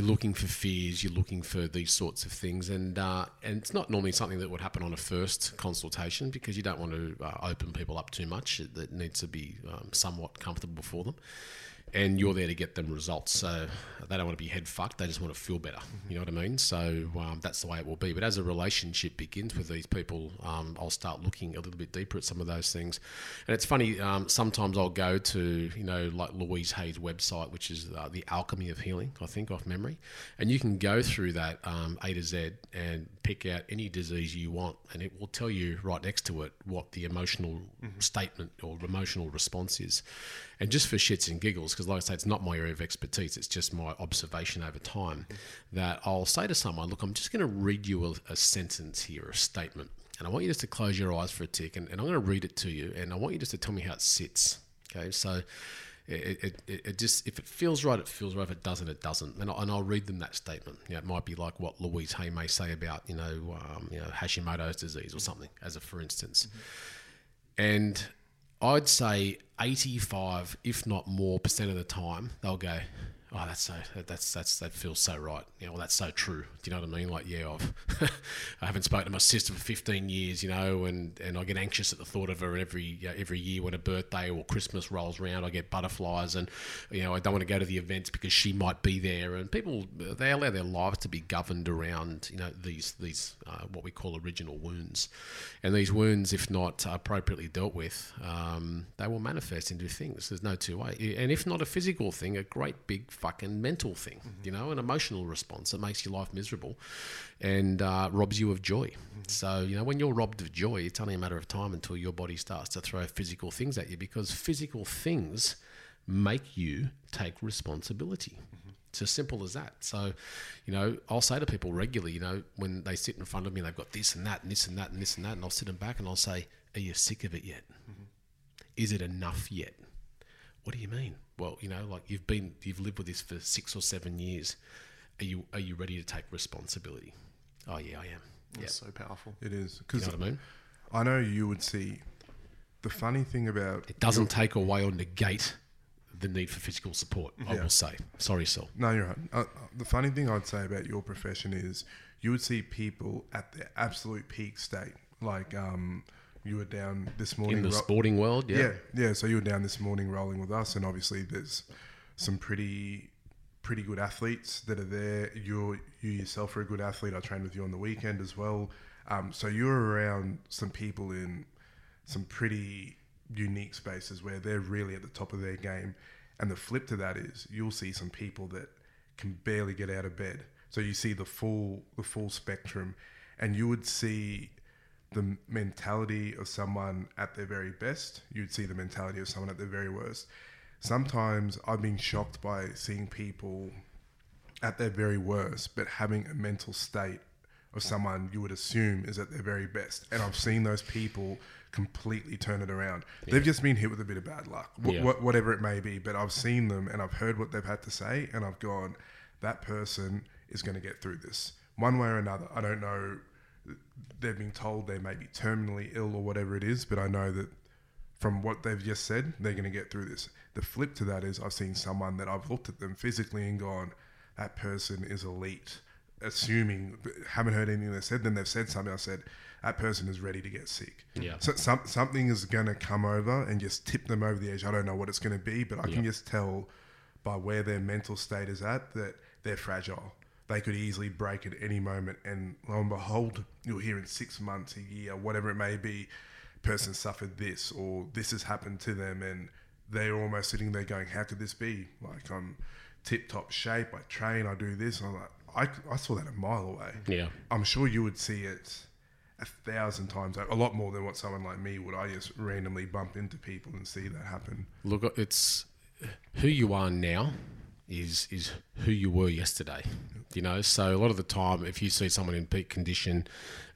Speaker 2: You're looking for fears. You're looking for these sorts of things, and uh, and it's not normally something that would happen on a first consultation because you don't want to uh, open people up too much. It, it needs to be um, somewhat comfortable for them, and you're there to get them results. So they don't want to be head fucked. They just want to feel better. You know what I mean? So um, that's the way it will be. But as a relationship begins with these people, um, I'll start looking a little bit deeper at some of those things. And it's funny. Um, sometimes I'll go to you know like Louise Hay's website, which is uh, the Alchemy of Healing, I think, off memory, and you can go through that um, A to Z and pick out any disease you want, and it will tell you right next to it what the emotional statement or emotional response is. And just for shits and giggles, because like I say, it's not my area of expertise, it's just my observation over time, that I'll say to someone, look, I'm just going to read you a, a sentence here, a statement, and I want you just to close your eyes for a tick, and, and I'm going to read it to you, and I want you just to tell me how it sits. Okay, so it, it, it, just if it feels right, it feels right. If it doesn't, it doesn't. And, I, and I'll read them that statement. It might be like what Louise Hay may say about you know um, you know Hashimoto's disease or something, as a for instance. And I'd say 85, if not more, percent of the time they'll go, "Oh, that's so that's that's that feels so right." You know, well, that's so true. Do you know what I mean? Like, yeah, I've I haven't spoken to my sister for 15 years, you know, and, and I get anxious at the thought of her every you know, every year when a birthday or Christmas rolls around. I get butterflies, and you know, I don't want to go to the events because she might be there. And people they allow their lives to be governed around you know these these uh, what we call original wounds, and these wounds, if not appropriately dealt with, um, they will manifest into things. There's no two way. And if not a physical thing, a great big fucking mental thing, you know, an emotional response that makes your life miserable and uh, robs you of joy. So, you know, when you're robbed of joy, it's only a matter of time until your body starts to throw physical things at you because physical things make you take responsibility. It's as simple as that. So, you know, I'll say to people regularly, you know, when they sit in front of me, they've got this and that and this and that and this and that, and I'll sit them back and I'll say, Are you sick of it yet? Is it enough yet? What do you mean? Well, you know, like you've been, you've lived with this for six or seven years. Are you are you ready to take responsibility? Oh yeah, I am. Yeah,
Speaker 3: That's so powerful.
Speaker 1: It is
Speaker 2: you
Speaker 1: because
Speaker 2: know what I mean.
Speaker 1: I know you would see. The funny thing about
Speaker 2: It doesn't take away or negate the need for physical support. I
Speaker 1: Yeah.
Speaker 2: will say. Sorry, Saul.
Speaker 1: No, you're right. Uh, the funny thing I'd say about your profession is you would see people at their absolute peak state. Like um, you were down this morning.
Speaker 2: In the
Speaker 1: ro-
Speaker 2: sporting world, yeah.
Speaker 1: yeah, yeah. So you were down this morning rolling with us, and obviously there's some pretty pretty good athletes that are there. You you yourself are a good athlete. I trained with you on the weekend as well. Um, so you're around some people in some pretty unique spaces where they're really at the top of their game. And the flip to that is you'll see some people that can barely get out of bed. So you see the full the full spectrum, and you would see the mentality of someone at their very best. You'd see the mentality of someone at their very worst. Sometimes I've been shocked by seeing people at their very worst, but having a mental state of someone you would assume is at their very best. And I've seen those people completely turn it around. They've just been hit with a bit of bad luck, wh-
Speaker 2: Yeah.
Speaker 1: wh- whatever it may be. But I've seen them and I've heard what they've had to say, and I've gone, that person is going to get through this one way or another. I don't know. They've been told they may be terminally ill or whatever it is, but I know that from what they've just said, they're going to get through this. The flip to that is I've seen someone that I've looked at them physically and gone, that person is elite. Assuming, haven't heard anything they said, then they've said something. I said, that person is ready to get sick.
Speaker 2: Yeah.
Speaker 1: So some, something is going to come over and just tip them over the edge. I don't know what it's going to be, but I can just tell by where their mental state is at that they're fragile. They could easily break at any moment, and lo and behold, you'll hear in six months, a year, whatever it may be, person suffered this or this has happened to them, and they're almost sitting there going, "How could this be? Like I'm tip top shape. I train. I do this." I'm like, I, I saw that a mile away.
Speaker 2: Yeah.
Speaker 1: I'm sure you would see it a thousand times, a lot more than what someone like me would. I just randomly bump into people and see that happen.
Speaker 2: Look, it's who you are now is is who you were yesterday. You know, so a lot of the time, if you see someone in peak condition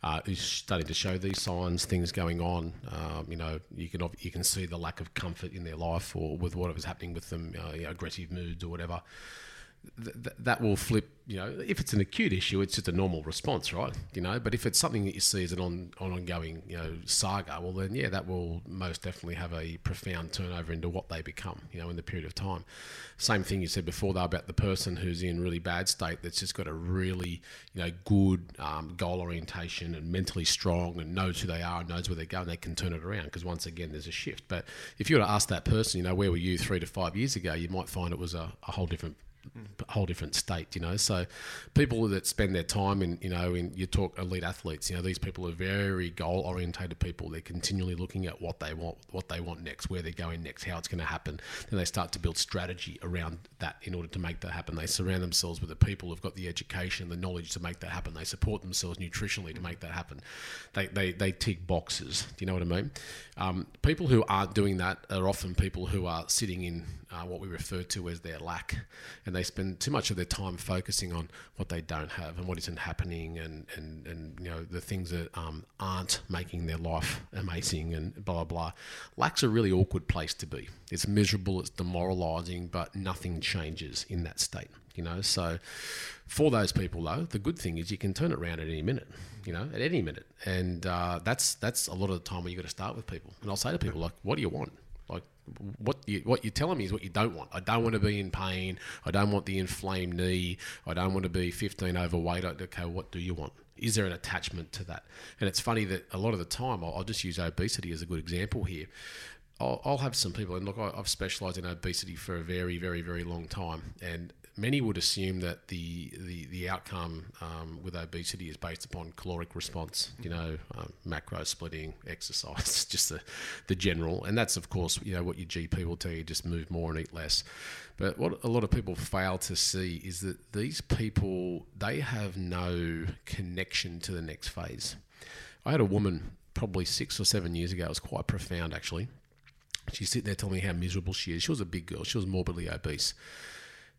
Speaker 2: uh, who's starting to show these signs, things going on, um, you know, you can you can see the lack of comfort in their life or with what was happening with them, uh, you know, aggressive moods or whatever. Th- th- that will flip. You know, if it's an acute issue, it's just a normal response, right? You know, but if it's something that you see as an on, on ongoing, you know, saga, well, then yeah, that will most definitely have a profound turnover into what they become, you know, in the period of time. Same thing you said before, though, about the person who's in really bad state that's just got a really, you know, good um, goal orientation and mentally strong and knows who they are and knows where they're going, they can turn it around because once again, there's a shift. But if you were to ask that person, you know, where were you three to five years ago, you might find it was a, a whole different whole different state, you know. So people that spend their time in, you know, in you talk elite athletes, you know, these people are very goal orientated people. They're continually looking at what they want, what they want next, where they're going next, how it's going to happen. Then they start to build strategy around that in order to make that happen. They surround themselves with the people who've got the education, the knowledge to make that happen. They support themselves nutritionally to make that happen. They they, they tick boxes. Do you know what I mean? Um, people who aren't doing that are often people who are sitting in uh, what we refer to as their lack, and they spend too much of their time focusing on what they don't have and what isn't happening, and and, and you know the things that um, aren't making their life amazing, and blah blah blah. Lack's a really awkward place to be. It's miserable, it's demoralising, but nothing changes in that state. You know, so for those people though, the good thing is you can turn it around at any minute. You know, at any minute, and uh, that's that's a lot of the time where you got to start with people. And I'll say to people like, "What do you want?" What you what you're telling me is what you don't want. I don't want to be in pain. I don't want the inflamed knee. I don't want to be 15 overweight. Okay, what do you want? Is there an attachment to that? And it's funny that a lot of the time, I'll, I'll just use obesity as a good example here. I'll, I'll have some people, and look, I, I've specialised in obesity for a very, very, very long time, and many would assume that the the, the outcome um, with obesity is based upon caloric response, you know, um, macro splitting, exercise, just the, the general. And that's, of course, you know, what your GP will tell you just move more and eat less. But what a lot of people fail to see is that these people, they have no connection to the next phase. I had a woman probably six or seven years ago, it was quite profound actually. She's sitting there telling me how miserable she is. She was a big girl, she was morbidly obese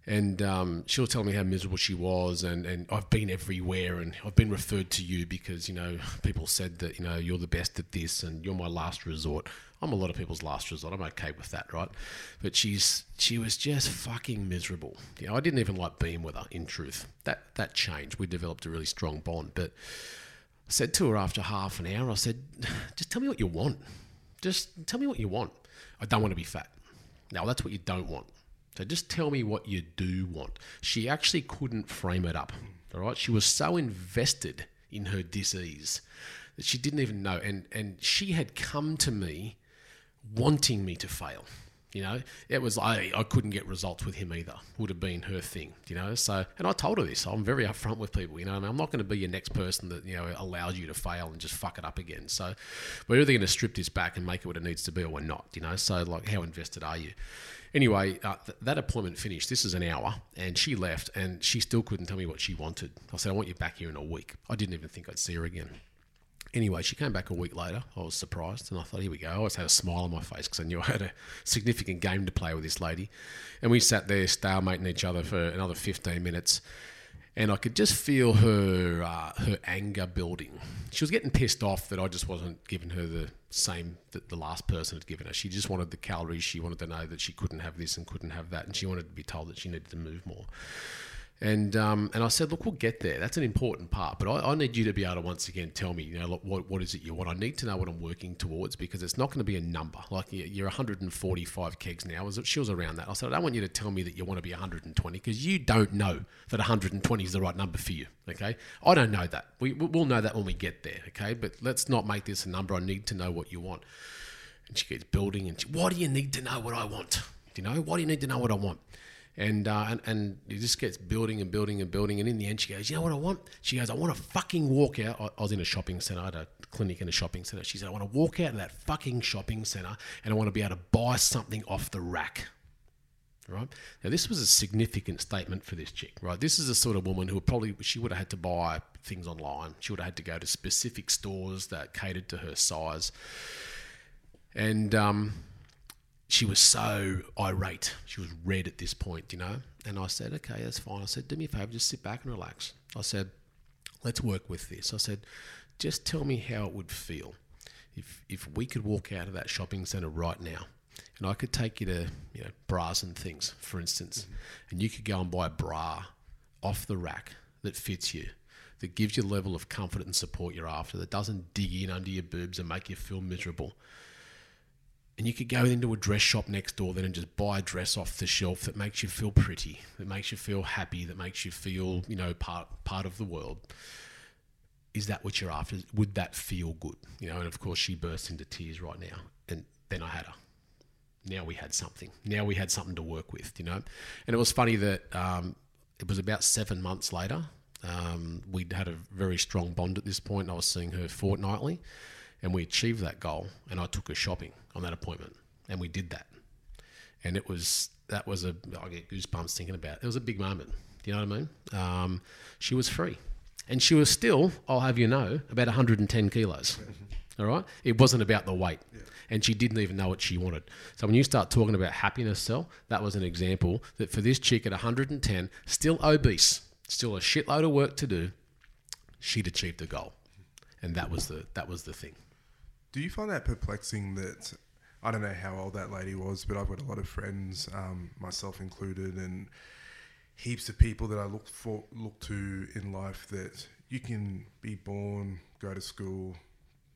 Speaker 2: and um, she was telling me how miserable she was and, and I've been everywhere and I've been referred to you because you know people said that you know you're the best at this and you're my last resort. I'm a lot of people's last resort. I'm okay with that right? But she's she was just fucking miserable. You know I didn't even like being with her in truth. That that changed. We developed a really strong bond. But I said to her after half an hour I said just tell me what you want. Just tell me what you want. I don't want to be fat. Now that's what you don't want so just tell me what you do want. She actually couldn't frame it up. All right. She was so invested in her disease that she didn't even know. And and she had come to me wanting me to fail. You know, it was I I couldn't get results with him either. Would have been her thing. You know, so and I told her this. I'm very upfront with people. You know, I mean, I'm not going to be your next person that you know allows you to fail and just fuck it up again. So we're either going to strip this back and make it what it needs to be, or we're not. You know, so like how invested are you? Anyway, uh, th- that appointment finished. This is an hour, and she left, and she still couldn't tell me what she wanted. I said, I want you back here in a week. I didn't even think I'd see her again. Anyway, she came back a week later. I was surprised, and I thought, here we go. I always had a smile on my face because I knew I had a significant game to play with this lady. And we sat there stalemating each other for another 15 minutes and I could just feel her uh, her anger building. She was getting pissed off that I just wasn't giving her the same that the last person had given her. She just wanted the calories. She wanted to know that she couldn't have this and couldn't have that, and she wanted to be told that she needed to move more. And um, and I said, look, we'll get there. That's an important part, but I, I need you to be able to once again tell me, you know, look, what what is it you want? I need to know what I'm working towards because it's not going to be a number. Like you- you're 145 kegs now. She was around that. I said, I don't want you to tell me that you want to be 120 because you don't know that 120 is the right number for you. Okay, I don't know that. We we'll know that when we get there. Okay, but let's not make this a number. I need to know what you want. And she gets building, and she, why do you need to know what I want? Do you know why do you need to know what I want? And, uh, and and it just gets building and building and building, and in the end, she goes, "You know what I want?" She goes, "I want to fucking walk out." I, I was in a shopping centre, I had a clinic in a shopping centre. She said, "I want to walk out of that fucking shopping centre, and I want to be able to buy something off the rack." Right now, this was a significant statement for this chick. Right, this is the sort of woman who probably she would have had to buy things online. She would have had to go to specific stores that catered to her size, and um, she was so irate. She was red at this point, you know. And I said, okay, that's fine. I said, do me a favor, just sit back and relax. I said, let's work with this. I said, just tell me how it would feel if if we could walk out of that shopping centre right now, and I could take you to you know bras and things, for instance, mm-hmm. and you could go and buy a bra off the rack that fits you. That gives you the level of comfort and support you're after, that doesn't dig in under your boobs and make you feel miserable and you could go into a dress shop next door then and just buy a dress off the shelf that makes you feel pretty, that makes you feel happy, that makes you feel, you know, part part of the world. Is that what you're after? Would that feel good? You know, and of course she burst into tears right now. And then I had her. Now we had something. Now we had something to work with, you know. And it was funny that um, it was about seven months later. Um, we'd had a very strong bond at this point. I was seeing her fortnightly and we achieved that goal and i took her shopping on that appointment and we did that. And it was that was a i get goosebumps thinking about it, it was a big moment do you know what i mean? Um, she was free. And she was still i'll have you know about 110 kilos all right? It wasn't about the weight. And she didn't even know what she wanted. So when you start talking about happiness Sel that was an example that for this chick at 110 still obese still a shitload of work to do she'd achieved a goal. And that was the that was the thing
Speaker 1: Do you find that perplexing that I don't know how old that lady was, but I've got a lot of friends, um, myself included, and heaps of people that I look for look to in life that you can be born, go to school,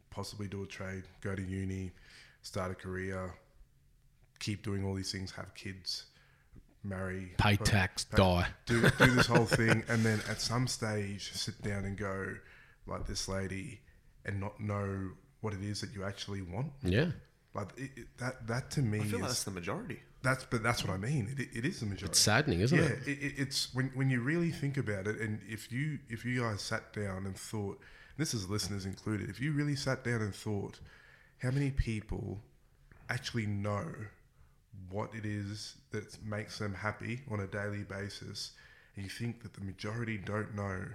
Speaker 1: possibly do a trade, go to uni, start a career, keep doing all these things, have kids, marry,
Speaker 2: Pay tax, die.
Speaker 1: do, do this whole thing, and then at some stage sit down and go like this lady, and not know what it is that you actually want.
Speaker 2: Yeah.
Speaker 1: Like it, it, that, that to me
Speaker 3: I feel
Speaker 1: is
Speaker 3: that's the majority.
Speaker 1: that's, but that's what I mean. It, it is the majority.
Speaker 2: It's saddening, isn't
Speaker 1: yeah,
Speaker 2: it?
Speaker 1: it, it, it's when when you really think about it, and if you if you guys sat down and thought, this is listeners included, if you really sat down and thought, how many people actually know what it is that makes them happy on a daily basis, and you think that the majority don't know,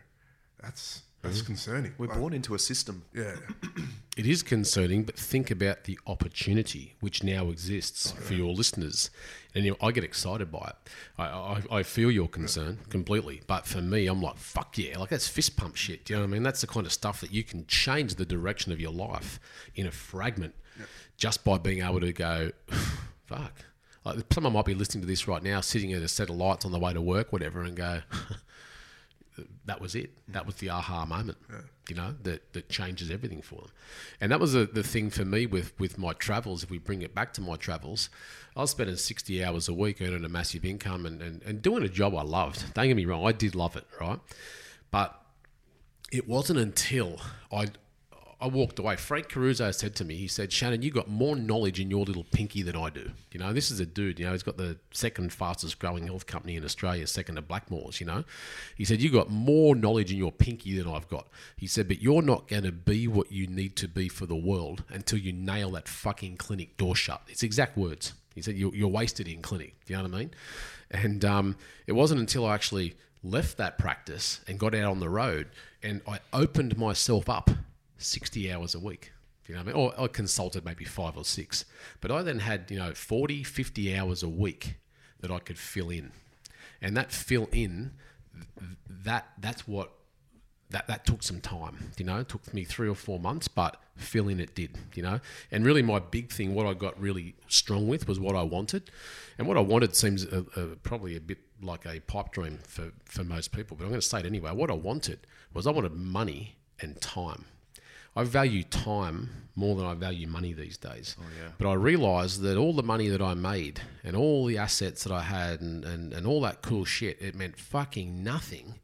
Speaker 1: that's that's mm-hmm. concerning.
Speaker 3: We're
Speaker 1: Like,
Speaker 3: born into a system.
Speaker 1: yeah,
Speaker 2: It is concerning, but think about the opportunity which now exists oh, for your listeners. And you know, I get excited by it. I, I, I feel your concern completely. But for me, I'm like, fuck yeah. Like, that's fist pump shit. Do you know what I mean? That's the kind of stuff that you can change the direction of your life in a fragment just by being able to go, fuck. Like, someone might be listening to this right now, sitting at a set of lights on the way to work, whatever, and go, that was it. That was the aha moment, you know, that, that changes everything for them. And that was the, the thing for me with, with my travels. If we bring it back to my travels, I was spending 60 hours a week earning a massive income and, and, and doing a job I loved. Don't get me wrong, I did love it, right? But it wasn't until I I walked away. Frank Caruso said to me, he said, Shannon, you got more knowledge in your little pinky than I do. You know, this is a dude, you know, he's got the second fastest growing health company in Australia, second to Blackmores, you know. He said, You got more knowledge in your pinky than I've got. He said, But you're not going to be what you need to be for the world until you nail that fucking clinic door shut. It's exact words. He said, You're, you're wasted in clinic. Do you know what I mean? And um, it wasn't until I actually left that practice and got out on the road and I opened myself up 60 hours a week. You know I mean? Or I consulted maybe five or six. But I then had, you know, 40, 50 hours a week that I could fill in. And that fill in, that that's what that that took some time. You know, it took me three or four months, but fill in it did. You know, and really my big thing, what I got really strong with was what I wanted, and what I wanted seems a, a, probably a bit like a pipe dream for for most people. But I'm going to say it anyway. What I wanted was I wanted money and time. I value time more than I value money these days.
Speaker 3: Oh, yeah.
Speaker 2: But I realised that all the money that I made and all the assets that I had and, and, and all that cool shit, it meant fucking nothing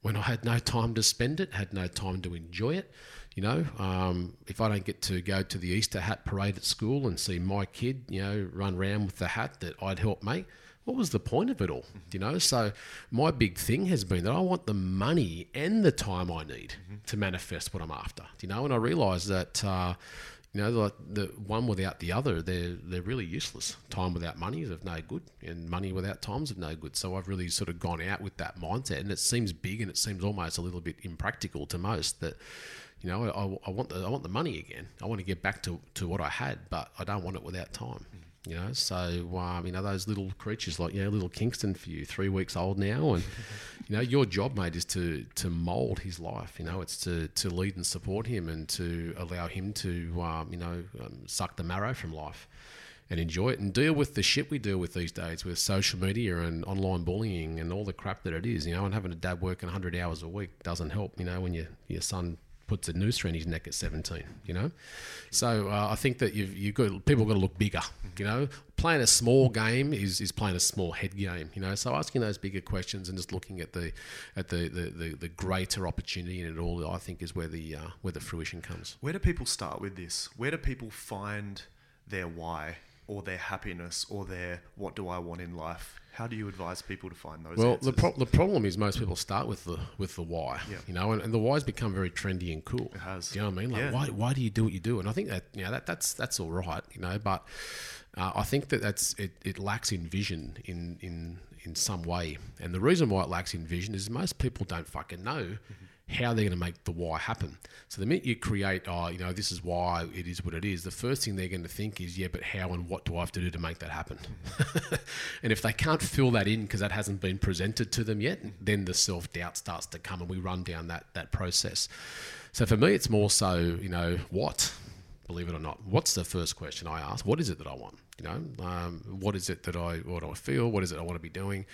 Speaker 2: when I had no time to spend it, had no time to enjoy it. You know, um, if I don't get to go to the Easter hat parade at school and see my kid, you know, run around with the hat that I'd helped make, what was the point of it all? You know, so my big thing has been that I want the money and the time I need to manifest what I'm after. You know, and I realised that. Uh, you know, like the one without the other, they're they're really useless. Time without money is of no good, and money without time's of no good. So I've really sort of gone out with that mindset, and it seems big, and it seems almost a little bit impractical to most. That you know, I, I want the I want the money again. I want to get back to, to what I had, but I don't want it without time. You know, so um, you know those little creatures like you know little Kingston for you, three weeks old now, and you know your job, mate, is to to mould his life. You know, it's to to lead and support him and to allow him to um, you know um, suck the marrow from life and enjoy it and deal with the shit we deal with these days with social media and online bullying and all the crap that it is. You know, and having a dad working 100 hours a week doesn't help. You know, when your your son puts a noose around his neck at 17 you know? So uh, i think that you've, you've got people got to look bigger you know? Playing a small game is, is playing a small head game you know? So asking those bigger questions and just looking at the at the, the, the, the greater opportunity in it all i think is where the uh, where the fruition comes.
Speaker 3: Where do people start with this? Where do people find their why or their happiness or their what do I want in life? How do you advise people to find those
Speaker 2: Well,
Speaker 3: answers?
Speaker 2: the, pro- the problem is most people start with the with the why,
Speaker 3: Yeah.
Speaker 2: you know, and, and the why's become very trendy and cool.
Speaker 3: It has.
Speaker 2: You know what I mean? Like,
Speaker 3: Yeah.
Speaker 2: why why do you do what you do? And I think that you know that that's that's all right, you know, but uh, I think that that's it, it lacks in vision in in in some way, and the reason why it lacks in vision is most people don't fucking know. How they're going to make the why happen. So the minute you create, oh, you know, this is why it is what it is. The first thing they're going to think is, yeah, but how and what do I have to do to make that happen? and if they can't fill that in because that hasn't been presented to them yet, then the self doubt starts to come, and we run down that that process. So for me, it's more so, you know, what, believe it or not, what's the first question I ask? What is it that I want? You know, um, what is it that I what do I feel? What is it I want to be doing?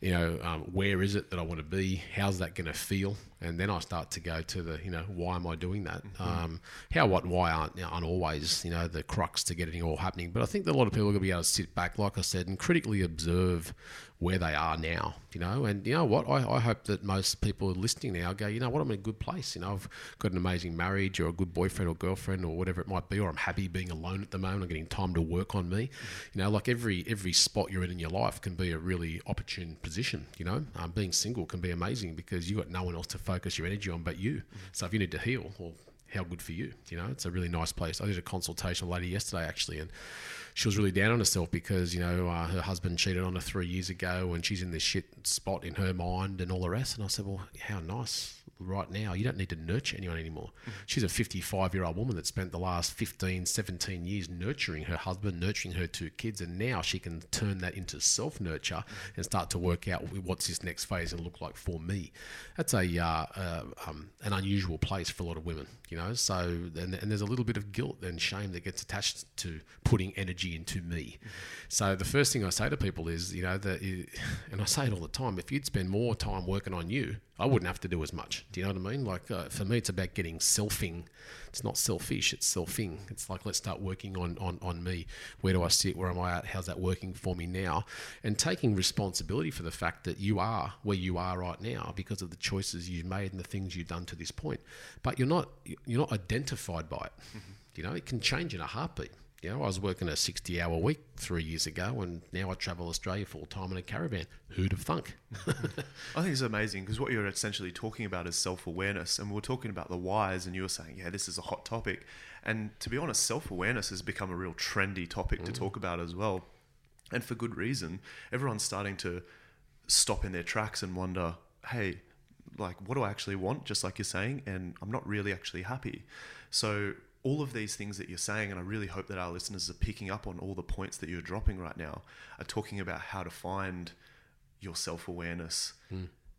Speaker 2: You know, um, where is it that I want to be? How's that going to feel? And then I start to go to the, you know, why am I doing that? Um, how, what, and why aren't, you? aren't always, you know, the crux to getting it all happening. But I think that a lot of people are going to be able to sit back, like I said, and critically observe where they are now, you know. And you know what? I, I hope that most people listening now go, you know what? I'm in a good place. You know, I've got an amazing marriage or a good boyfriend or girlfriend or whatever it might be, or I'm happy being alone at the moment. I'm getting time to work on me. You know, like every every spot you're in in your life can be a really opportune position. You know, um, being single can be amazing because you've got no one else to focus your energy on but you. So if you need to heal, well, how good for you. You know, it's a really nice place. I did a consultation with a lady yesterday actually, and she was really down on herself because you know uh, her husband cheated on her three years ago, and she's in this shit spot in her mind and all the rest. And I said, well, how nice. Right now, you don't need to nurture anyone anymore. She's a 55 year old woman that spent the last 15, 17 years nurturing her husband, nurturing her two kids, and now she can turn that into self nurture and start to work out what's this next phase going to look like for me. That's a uh, uh, um, an unusual place for a lot of women, you know. So and, and there's a little bit of guilt and shame that gets attached to putting energy into me. So the first thing I say to people is, you know, that, and I say it all the time. If you'd spend more time working on you, I wouldn't have to do as much. Do you know what I mean? Like uh, for me, it's about getting selfing. It's not selfish. It's selfing. It's like let's start working on on on me. Where do I sit? Where am I at? How's that working for me now? And taking responsibility for the fact that you are where you are right now because of the choices you've made and the things you've done to this point. But you're not you're not identified by it. You know, it can change in a heartbeat. You know, I was working a 60 hour week three years ago, and now I travel Australia full time in a caravan. Who'd have thunk?
Speaker 3: I think it's amazing because what you're essentially talking about is self awareness. And we we're talking about the whys, and you were saying, yeah, this is a hot topic. And to be honest, self awareness has become a real trendy topic to mm. talk about as well. And for good reason. Everyone's starting to stop in their tracks and wonder, hey, like what do I actually want, just like you're saying, and I'm not really actually happy. So all of these things that you're saying, and I really hope that our listeners are picking up on all the points that you're dropping right now, are talking about how to find your self awareness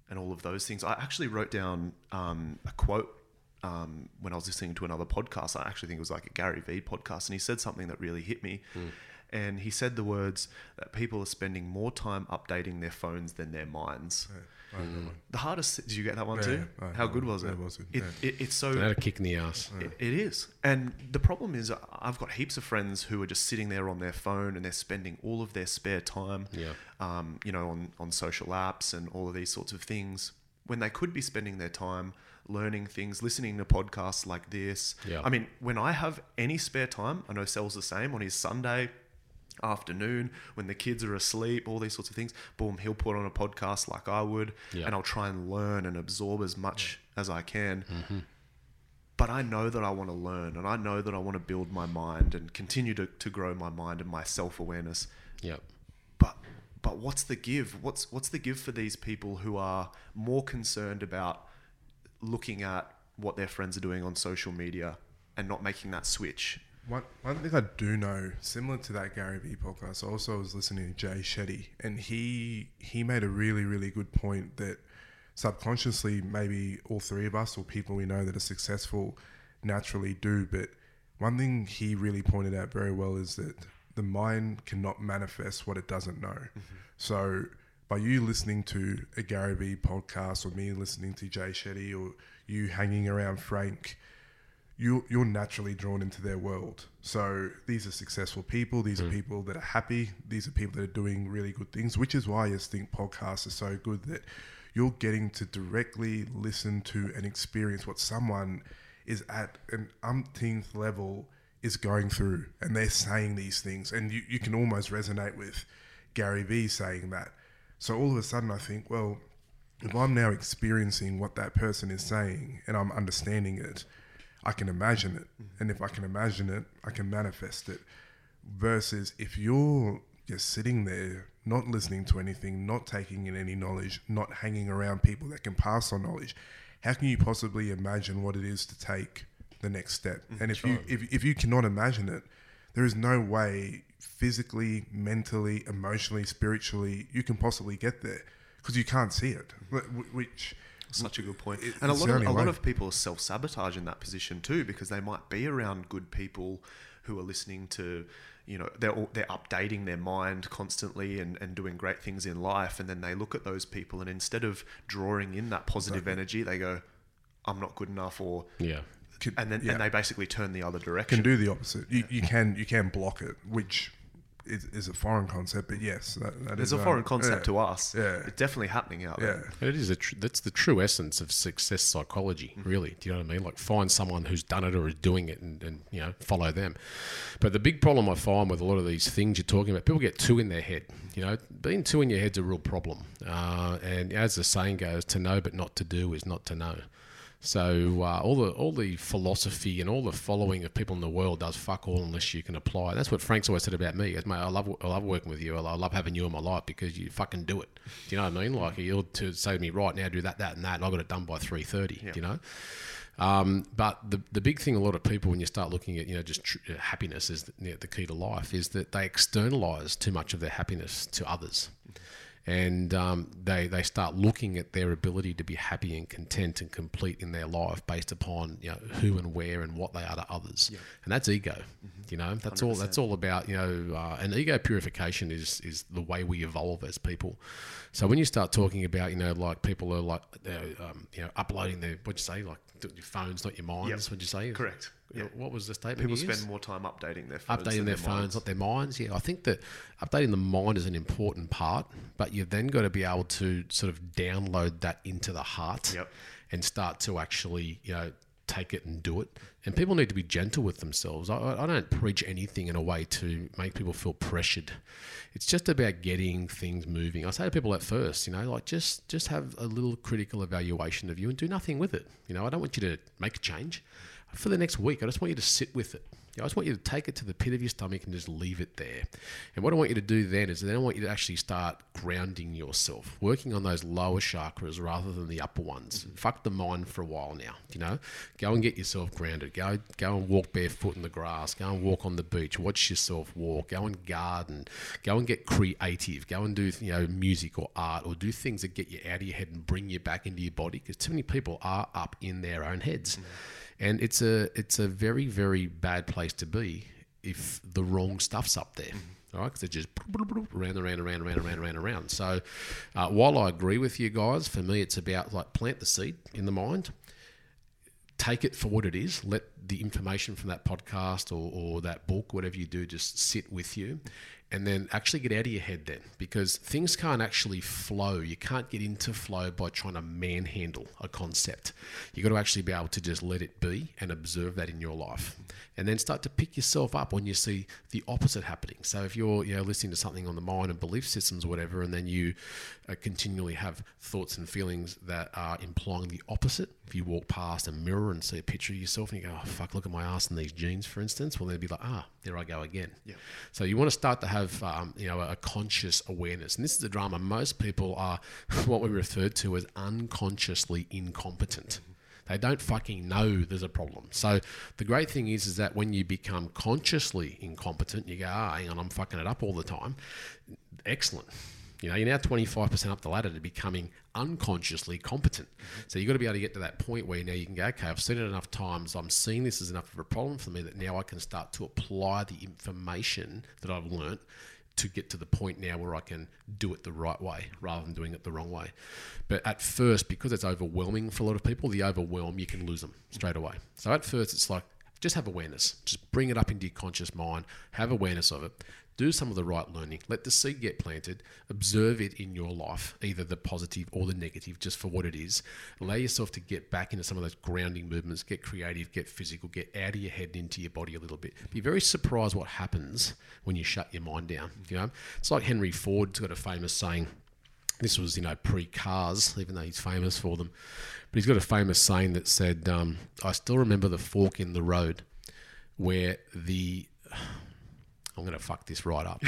Speaker 3: and all of those things. I actually wrote down um, a quote um, when I was listening to another podcast. I actually think it was like a Gary Vee podcast, and he said something that really hit me. And he said the words that people are spending more time updating their phones than their minds.
Speaker 1: I know.
Speaker 3: The hardest. Did you get that one
Speaker 1: Yeah,
Speaker 3: too?
Speaker 1: yeah, I-
Speaker 3: How
Speaker 1: I-
Speaker 3: good was
Speaker 1: it
Speaker 3: it?
Speaker 1: was good,
Speaker 3: It,
Speaker 1: yeah.
Speaker 3: it, it's so.
Speaker 2: They had a kick in the ass.
Speaker 3: It, it is. And the problem is, I've got heaps of friends who are just sitting there on their phone and they're spending all of their spare time,
Speaker 2: Yeah.
Speaker 3: um, you know, on, on social apps and all of these sorts of things when they could be spending their time learning things, listening to podcasts like this.
Speaker 2: Yeah.
Speaker 3: I mean, when I have any spare time, I know Sel's the same on his Sunday afternoon when the kids are asleep, all these sorts of things. Boom, he'll put on a podcast like I would,
Speaker 2: Yeah.
Speaker 3: and I'll try and learn and absorb as much as I can
Speaker 2: Mm-hmm.
Speaker 3: but I know that I want to learn and I know that I want to build my mind and continue to, to grow my mind and my self awareness.
Speaker 2: Yeah.
Speaker 3: But but what's the give? What's what's the give for these people who are more concerned about looking at what their friends are doing on social media and not making that switch?
Speaker 1: One, one thing I do know, similar to that Gary Vee podcast, I also was listening to Jay Shetty, and he he made a really really good point that subconsciously maybe all three of us or people we know that are successful naturally do, but one thing he really pointed out very well is that the mind cannot manifest what it doesn't know. Mm-hmm. So by you listening to a Gary Vee podcast or me listening to Jay Shetty or you hanging around Frank, you you're naturally drawn into their world. So these are successful people. These are hmm. people that are happy. These are people that are doing really good things. Which is why I just think podcasts are so good that you're getting to directly listen to and experience what someone is at an umpteenth level is going through, and they're saying these things, and you, you can almost resonate with Gary Vee saying that. So all of a sudden, I think, well, if I'm now experiencing what that person is saying and I'm understanding it, I can imagine it. Mm-hmm. And if I can imagine it, I can manifest it. Versus if you're just sitting there, not listening to anything, not taking in any knowledge, not hanging around people that can pass on knowledge, how can you possibly imagine what it is to take the next step? Mm-hmm. And if you if, if you cannot imagine it, there is no way physically, mentally, emotionally, spiritually you can possibly get there because you can't see it. Mm-hmm. Wh- Which
Speaker 3: Such a good point.
Speaker 1: It-
Speaker 3: and a lot of
Speaker 1: only
Speaker 3: a lot of people self sabotage in that position too because they might be around good people who are listening to you know they're all, they're updating their mind constantly and, and doing great things in life and then they look at those people and instead of drawing in that positive energy they go I'm not good enough or
Speaker 2: Yeah.
Speaker 1: can,
Speaker 3: and then
Speaker 1: yeah,
Speaker 3: and they basically turn the other direction.
Speaker 1: can do the opposite. You, you can you can block it, which is, is a foreign concept. But yes, that, that
Speaker 3: It's
Speaker 1: is,
Speaker 3: a foreign
Speaker 1: um,
Speaker 3: concept
Speaker 1: yeah,
Speaker 3: to us.
Speaker 1: Yeah.
Speaker 3: It's definitely happening out
Speaker 1: Yeah.
Speaker 3: there.
Speaker 2: It is a tr- that's the true essence of success psychology, really. Do you know what I mean? Like find someone who's done it or is doing it, and, and you know follow them. But the big problem I find with a lot of these things you're talking about, people get too in their head. You know, being too in your head's a real problem. Uh, and as the saying goes, to know but not to do is not to know. So uh, all the all the philosophy and all the following of people in the world does fuck all unless you can apply. That's what Frank's always said about me. Goes, mate, I love I love working with you. I love having you in my life because you fucking do it. Do you know what I mean? Like you'll to say to me, right now, do that, that, and that, and I got it done by three thirty. You know? Um, but the the big thing, a lot of people, when you start looking at you know just tr- uh, happiness is the, you know, the key to life, is that they externalize too much of their happiness to others and um, they they start looking at their ability to be happy and content and complete in their life based upon you know who and where and what they are to others, and that's ego. You know, that's all. That's all about you know, uh, and ego purification is is the way we evolve as people. So when you start talking about you know like people are like um, you know uploading their what'd you say like your phones, not your minds.
Speaker 3: Yep.
Speaker 2: What'd you say?
Speaker 3: Correct.
Speaker 2: Yeah. What was the statement?
Speaker 3: People spend more time updating their phones.
Speaker 2: updating
Speaker 3: than
Speaker 2: their, phones,
Speaker 3: minds.
Speaker 2: not their minds. Yeah, I think that updating the mind is an important part, but you've then got to be able to sort of download that into the heart
Speaker 3: Yep.
Speaker 2: and start to actually, you know, take it and do it. And people need to be gentle with themselves. I- I, I don't preach anything in a way to make people feel pressured. It's just about getting things moving. I say to people at first, you know, like just just have a little critical evaluation of you and do nothing with it. You know, I don't want you to make a change. For the next week. I just want you to sit with it. I just want you to take it to the pit of your stomach and just leave it there. And what I want you to do then is then I want you to actually start grounding yourself, working on those lower chakras rather than the upper ones. Fuck the mind for a while now. You know, go and get yourself grounded. Go go and walk barefoot in the grass. Go and walk on the beach. Watch yourself walk. Go and garden. Go and get creative. Go and do you know music or art or do things that get you out of your head and bring you back into your body. Because too many people are up in their own heads and it's a it's a very very bad place to be if the wrong stuff's up there. All right, because it just around, around, around, around, around, around, around. So, uh, while I agree with you guys, for me it's about like plant the seed in the mind, take it for what it is. Let the information from that podcast or, or that book, whatever you do, just sit with you. And then actually get out of your head then because things can't actually flow. You can't get into flow by trying to manhandle a concept. You've got to actually be able to just let it be and observe that in your life. And then start to pick yourself up when you see the opposite happening. So if you're you know, listening to something on the mind and belief systems or whatever, and then you uh, continually have thoughts and feelings that are implying the opposite, if you walk past a mirror and see a picture of yourself and you go, oh, fuck, look at my ass in these jeans, for instance, well, then be like, ah, there I go again.
Speaker 3: Yeah.
Speaker 2: So you want to start to have, um, you know, a conscious awareness. And this is the drama. Most people are what we refer to as unconsciously incompetent. They don't fucking know there's a problem. So the great thing is, is that when you become consciously incompetent, you go, ah, hang on, I'm fucking it up all the time. Excellent. You know, you're now 25% up the ladder to becoming unconsciously competent. So you've got to be able to get to that point where now you can go, okay, I've seen it enough times. I'm seeing this as enough of a problem for me that now I can start to apply the information that I've learnt to get to the point now where I can do it the right way rather than doing it the wrong way. But at first, because it's overwhelming for a lot of people, the overwhelm, you can lose them straight away. So at first, it's like, just have awareness. Just bring it up into your conscious mind, have awareness of it do some of the right learning, let the seed get planted, observe it in your life, either the positive or the negative, just for what it is. Allow yourself to get back into some of those grounding movements, get creative, get physical, get out of your head and into your body a little bit. Be very surprised what happens when you shut your mind down. You know, it's like Henry Ford's got a famous saying. This was, you know, pre-cars, even though he's famous for them. But he's got a famous saying that said, um, "I still remember the fork in the road, where the I'm going to fuck this right up.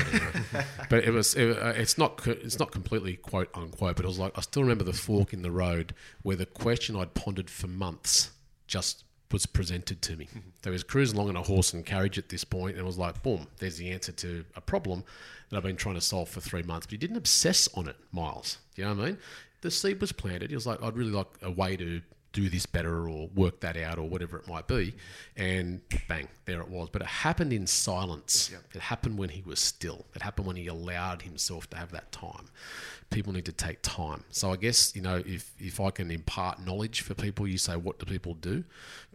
Speaker 2: but it was it, uh, it's not it's not completely quote unquote, but it was like I still remember the fork in the road where the question I'd pondered for months just was presented to me. So I was cruising along in a horse and carriage at this point, and it was like, boom, there's the answer to a problem that I've been trying to solve for three months. But he didn't obsess on it, Miles. Do you know what I mean? The seed was planted. He was like, I'd really like a way to do this better or work that out or whatever it might be. And bang, there it was. But it happened in silence. It happened when he was still. It happened when he allowed himself to have that time. People need to take time. So I guess, you know, if, if I can impart knowledge for people, you say, what do people do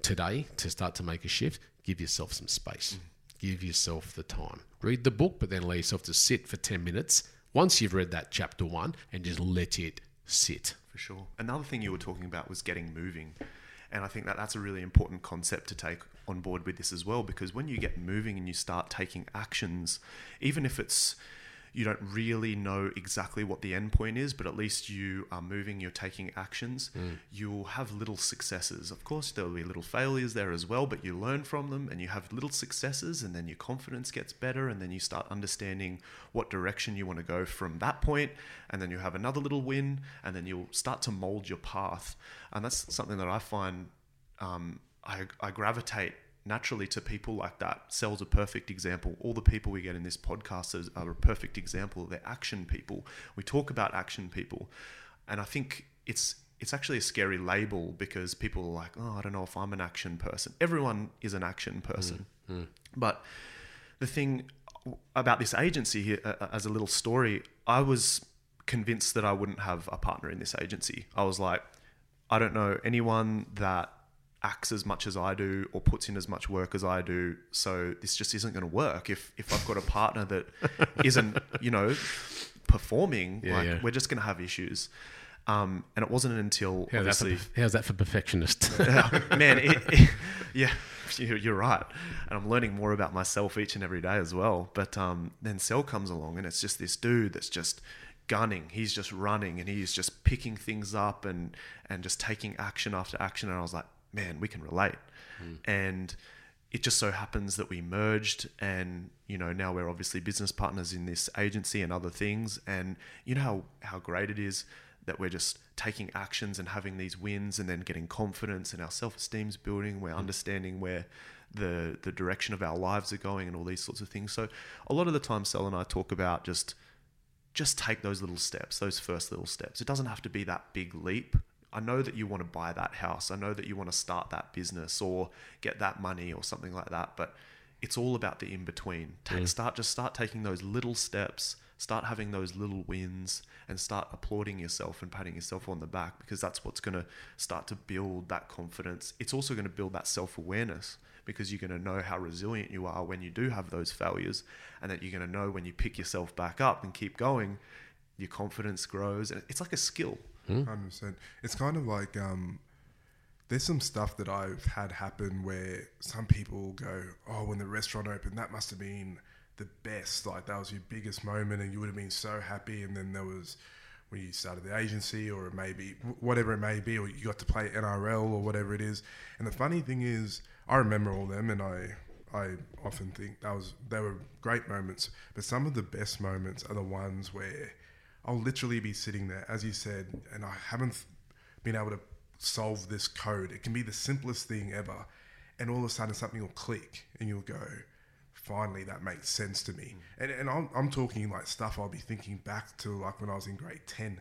Speaker 2: today to start to make a shift? Give yourself some space. Mm-hmm. Give yourself the time. Read the book, but then allow yourself to sit for 10 minutes once you've read that chapter one and just let it sit.
Speaker 3: For sure. Another thing you were talking about was getting moving. And I think that that's a really important concept to take on board with this as well, because when you get moving and you start taking actions, even if it's you don't really know exactly what the end point is, but at least you are moving, you're taking actions, you'll have little successes. Of course, there will be little failures there as well, but you learn from them and you have little successes, and then your confidence gets better, and then you start understanding what direction you want to go from that point, and then you have another little win, and then you'll start to mold your path. And that's something that I find um, I, I gravitate naturally to people like that. Sel's a perfect example. All the people we get in this podcast are a perfect example. They're action people. We talk about action people, and I think it's it's actually a scary label because people are like, oh, I don't know if I'm an action person. Everyone is an action person, but the thing about this agency here, uh, as a little story, I was convinced that I wouldn't have a partner in this agency. I was like, I don't know anyone that acts as much as I do or puts in as much work as I do. So this just isn't going to work. If if I've got a partner that isn't, you know, performing,
Speaker 2: Yeah,
Speaker 3: like
Speaker 2: yeah.
Speaker 3: we're just going to have issues. Um, and it wasn't until
Speaker 2: How's that, for,
Speaker 3: obviously,
Speaker 2: how's that for perfectionist?
Speaker 3: man, it, it- yeah, you're, you're right. And I'm learning more about myself each and every day as well. But um, then Sel comes along, and it's just this dude that's just gunning. He's just running, and he's just picking things up and and just taking action after action. And I was like, man, we can relate. Hmm. and it just so happens that we merged and you know now we're obviously business partners in this agency and other things and you know how, how great it is that we're just taking actions and having these wins and then getting confidence and our self-esteem's building we're hmm. understanding where the the direction of our lives are going and all these sorts of things so a lot of the time Sel and I talk about just just take those little steps, those first little steps. It doesn't have to be that big leap. I know that you want to buy that house. I know that you want to start that business or get that money or something like that, but it's all about the in between. Take, mm. Start just start taking those little steps, start having those little wins and start applauding yourself and patting yourself on the back because that's what's going to start to build that confidence. It's also going to build that self-awareness because you're going to know how resilient you are when you do have those failures and that you're going to know when you pick yourself back up and keep going your confidence grows and it's like a skill
Speaker 1: Hundred percent. It's kind of like um, there's some stuff that I've had happen where some people go, "Oh, when the restaurant opened, that must have been the best. Like that was your biggest moment, and you would have been so happy." And then there was when you started the agency, or maybe whatever it may be, or you got to play NRL or whatever it is. And the funny thing is, I remember all them, and I I often think that was they were great moments. But some of the best moments are the ones where I'll literally be sitting there, as you said, and I haven't been able to solve this code. It can be the simplest thing ever, and all of a sudden something will click, and you'll go, "Finally, that makes sense to me." Mm. And and I'm, I'm talking like stuff I'll be thinking back to like when I was in grade ten,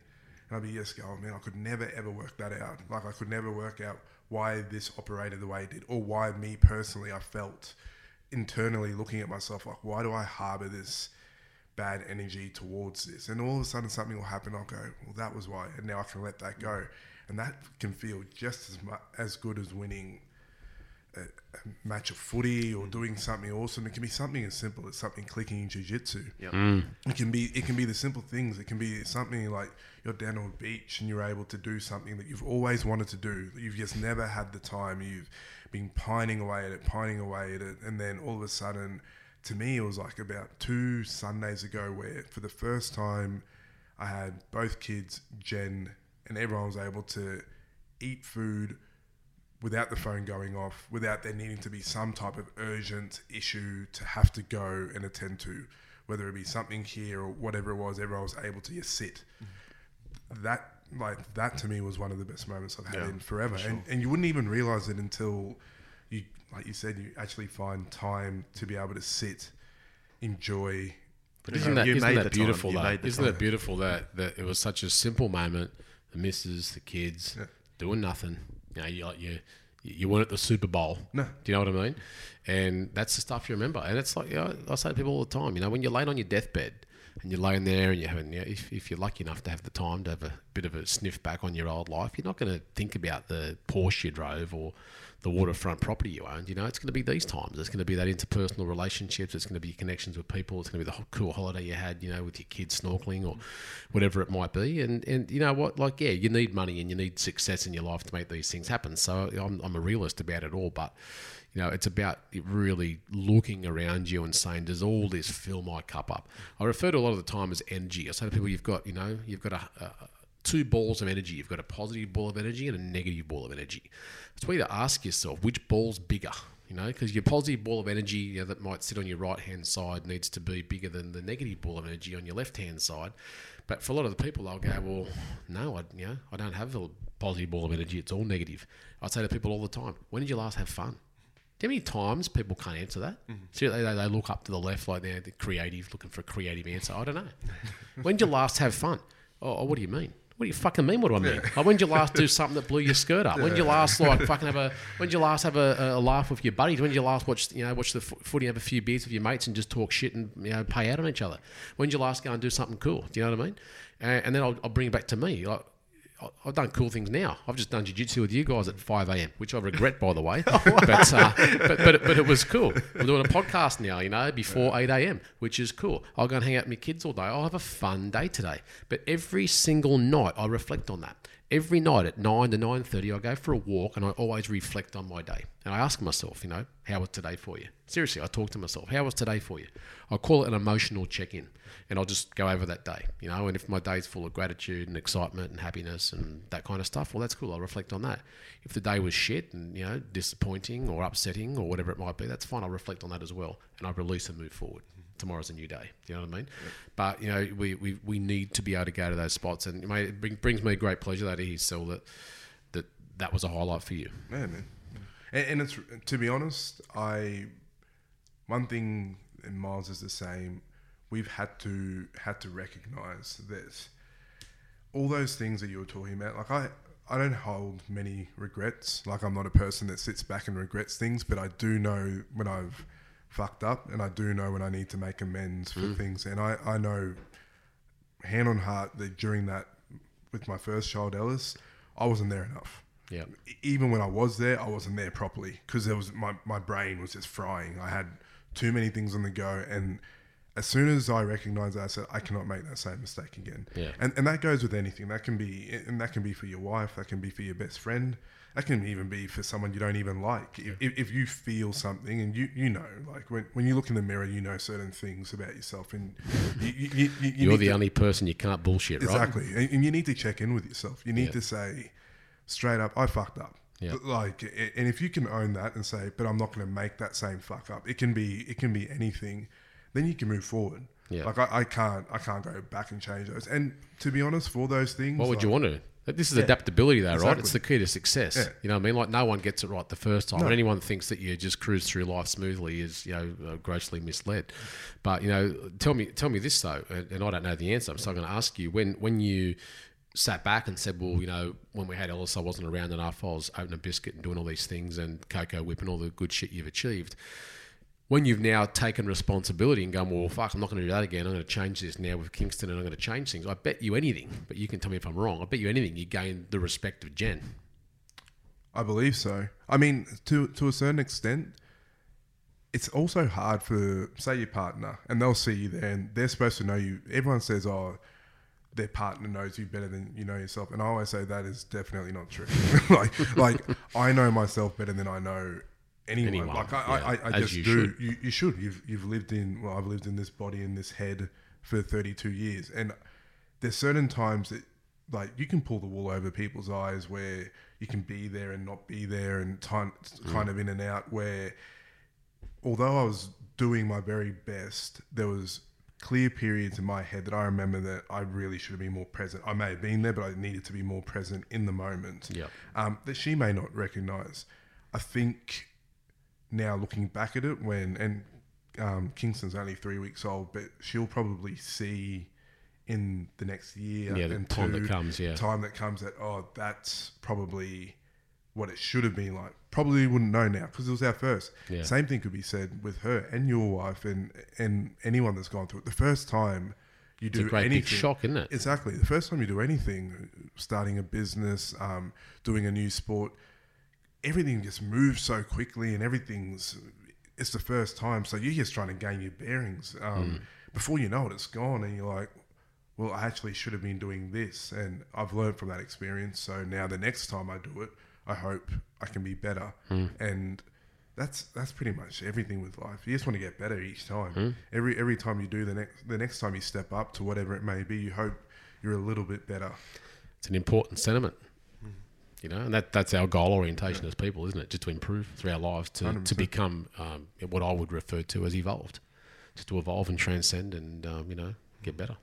Speaker 1: and I'll be just going, oh, "Man, I could never ever work that out. Like I could never work out why this operated the way it did, or why me personally I felt." internally looking at myself like why do i harbor this bad energy towards this. And all of a sudden something will happen. I'll go, well, that was why. And now I can let that go. And that can feel just as much, as good as winning a, a match of footy or mm. doing something awesome. It can be something as simple as something clicking in jiu-jitsu.
Speaker 3: yeah mm.
Speaker 1: It can be it can be the simple things. It can be something like you're down on a beach and you're able to do something that you've always wanted to do. That you've just never had the time. You've been pining away at it, pining away at it, and then all of a sudden, to me, it was like about two Sundays ago where, for the first time, I had both kids, Jen, and everyone was able to eat food without the phone going off, without there needing to be some type of urgent issue to have to go and attend to, whether it be something here or whatever it was, everyone was able to just sit. That like that to me was one of the best moments I've had
Speaker 3: Yeah,
Speaker 1: in forever,
Speaker 3: for
Speaker 1: and and you wouldn't even realize it until you, like you said, you actually find time to be able to sit, enjoy.
Speaker 2: But isn't that,
Speaker 3: You
Speaker 2: isn't
Speaker 3: made
Speaker 2: that
Speaker 3: the
Speaker 2: beautiful
Speaker 3: You
Speaker 2: though? Isn't
Speaker 3: time.
Speaker 2: it beautiful that, that it was such a simple moment? The missus, the kids,
Speaker 1: Yeah.
Speaker 2: doing nothing. You know, you like you you weren't at the Super Bowl.
Speaker 1: No.
Speaker 2: Do you know what I mean? And that's the stuff you remember. And it's like you know, I say to people all the time. You know, when you're laying on your deathbed and you're laying there and you're having, you know, if, if you're lucky enough to have the time to have a bit of a sniff back on your old life, you're not going to think about the Porsche you drove or the waterfront property you owned. You know, it's going to be these times. It's going to be that interpersonal relationships. It's going to be your connections with people. It's going to be the cool holiday you had, you know, with your kids snorkeling or whatever it might be. And and you know what, like yeah, you need money and you need success in your life to make these things happen. So I'm, I'm a realist about it all, but you know, it's about really looking around you and saying, does all this fill my cup up? I refer to a lot of the time as energy. I say to people, you've got, you know, you've got a, a two balls of energy. You've got a positive ball of energy and a negative ball of energy. It's where you to ask yourself which ball's bigger. You know, because your positive ball of energy you know, that might sit on your right hand side needs to be bigger than the negative ball of energy on your left hand side. But for a lot of the people, they'll go, "Well, no, I, you know, I don't have a positive ball of energy. It's all negative." I say to people all the time, "When did you last have fun?" Do you know how many times people can't answer that? Mm-hmm. So they, they, they look up to the left like they're the creative, looking for a creative answer. I don't know. when did you last have fun? Oh, oh what do you mean? What do you fucking mean? What do I mean? Like, when did you last do something that blew your skirt up? When did you last like fucking have a? When did you last have a, a laugh with your buddies? When did you last watch you know watch the fo- footy, and have a few beers with your mates, and just talk shit and you know pay out on each other? When did you last go and do something cool? Do you know what I mean? And, and then I'll, I'll bring it back to me. Like, I've done cool things now. I've just done jiu-jitsu with you guys at 5 a.m., which I regret, by the way. but, uh, but, but, but it was cool. We're doing a podcast now, you know, before 8 a.m., which is cool. I'll go and hang out with my kids all day. I'll have a fun day today. But every single night, I reflect on that. Every night at nine to nine thirty, I go for a walk, and I always reflect on my day. And I ask myself, you know, how was today for you? Seriously, I talk to myself, how was today for you? I call it an emotional check-in, and I'll just go over that day, you know. And if my day's full of gratitude and excitement and happiness and that kind of stuff, well, that's cool. I'll reflect on that. If the day was shit and you know disappointing or upsetting or whatever it might be, that's fine. I'll reflect on that as well, and I release and move forward tomorrow's a new day. Do you know what I mean? But you know, we, we, we need to be able to go to those spots, and it bring, brings me great pleasure that he's still that that that was a highlight for you.
Speaker 1: Yeah, man. And, and it's to be honest, I one thing in Miles is the same. We've had to had to recognize that all those things that you were talking about. Like I, I don't hold many regrets. Like I'm not a person that sits back and regrets things, but I do know when I've fucked up, and I do know when I need to make amends for mm. things. And I, I know, hand on heart, that during that with my first child, Ellis, I wasn't there enough.
Speaker 2: Yeah,
Speaker 1: Even when I was there, I wasn't there properly because there was my, my brain was just frying. I had too many things on the go, and as soon as I recognized that, I said I cannot make that same mistake again.
Speaker 2: Yeah.
Speaker 1: And and that goes with anything. That can be and that can be for your wife. That can be for your best friend. That can even be for someone you don't even like. If, if, if you feel something and you you know, like when, when you look in the mirror, you know certain things about yourself, and you, you, you, you
Speaker 2: you're the
Speaker 1: to-
Speaker 2: only person you can't bullshit, right?
Speaker 1: Exactly. And, and you need to check in with yourself. You need
Speaker 2: Yeah.
Speaker 1: to say straight up, I fucked up.
Speaker 2: Yeah.
Speaker 1: Like, and if you can own that and say, but I'm not going to make that same fuck up. It can be, it can be anything. Then you can move forward.
Speaker 2: Yeah.
Speaker 1: Like I, I can't, I can't go back and change those. And to be honest, for those things,
Speaker 2: What would you want to? This is
Speaker 1: Yeah.
Speaker 2: adaptability, though, right? It's the key to success.
Speaker 1: Yeah.
Speaker 2: You know what I mean? Like, no one gets it right the first time.
Speaker 1: No.
Speaker 2: And anyone thinks that you just cruise through life smoothly is, you know, uh, grossly misled. But, you know, tell me tell me this, though, and, and I don't know the answer. I'm still going to ask you. When, when you sat back and said, well, you know, when we had Ellis, I wasn't around enough. I was opening a biscuit and doing all these things and cocoa whip and all the good shit you've achieved. When you've now taken responsibility and gone, well, fuck, I'm not going to do that again. I'm going to change this now with Kingston and I'm going to change things. I bet you anything, but you can tell me if I'm wrong. I bet you anything you gain the respect of Jen.
Speaker 1: I believe so. I mean, to to a certain extent, it's also hard for say your partner, and they'll see you there, and they're supposed to know you. Everyone says, "Oh, their partner knows you better than you know yourself," and I always say that is definitely not true. like, like I know myself better than I know anyone.
Speaker 2: Anyone,
Speaker 1: like I,
Speaker 2: yeah,
Speaker 1: I, I, I just
Speaker 2: you
Speaker 1: do.
Speaker 2: should.
Speaker 1: You, you should. You've you've lived in. Well, I've lived in this body in this head for thirty two years, and there's certain times that like you can pull the wool over people's eyes where you can be there and not be there and time, kind of in and out where although I was doing my very best there was clear periods in my head that I remember that I really should have been more present I may have been there but I needed to be more present in the moment
Speaker 2: Yep.
Speaker 1: um, that she may not recognize I think now looking back at it when and um, Kingston's only three weeks old but she'll probably see in the next year
Speaker 2: Yeah, the
Speaker 1: and
Speaker 2: time that comes, yeah.
Speaker 1: time that comes that oh that's probably what it should have been like probably wouldn't know now because it was our first
Speaker 2: Yeah.
Speaker 1: same thing could be said with her and your wife and and anyone that's gone through it the first time you
Speaker 2: It's
Speaker 1: do
Speaker 2: a great
Speaker 1: anything
Speaker 2: big shock, isn't it?
Speaker 1: exactly the first time you do anything starting a business um, doing a new sport everything just moves so quickly and everything's it's the first time. So you're just trying to gain your bearings um, hmm. before you know it it's gone and you're like well i actually should have been doing this. And i've learned from that experience. So now the next time i do it i hope i can be better. Hmm. And that's that's pretty much everything with life. You just want to get better each time. Hmm. Every every time you do the next the next time you step up to whatever it may be you hope you're a little bit better.
Speaker 2: It's an important sentiment. You know, and that, that's our goal orientation as people, isn't it? Just to improve through our lives, to, to
Speaker 1: 100%.
Speaker 2: become um, what I would refer to as evolved, just to evolve and transcend and, um, you know, get better.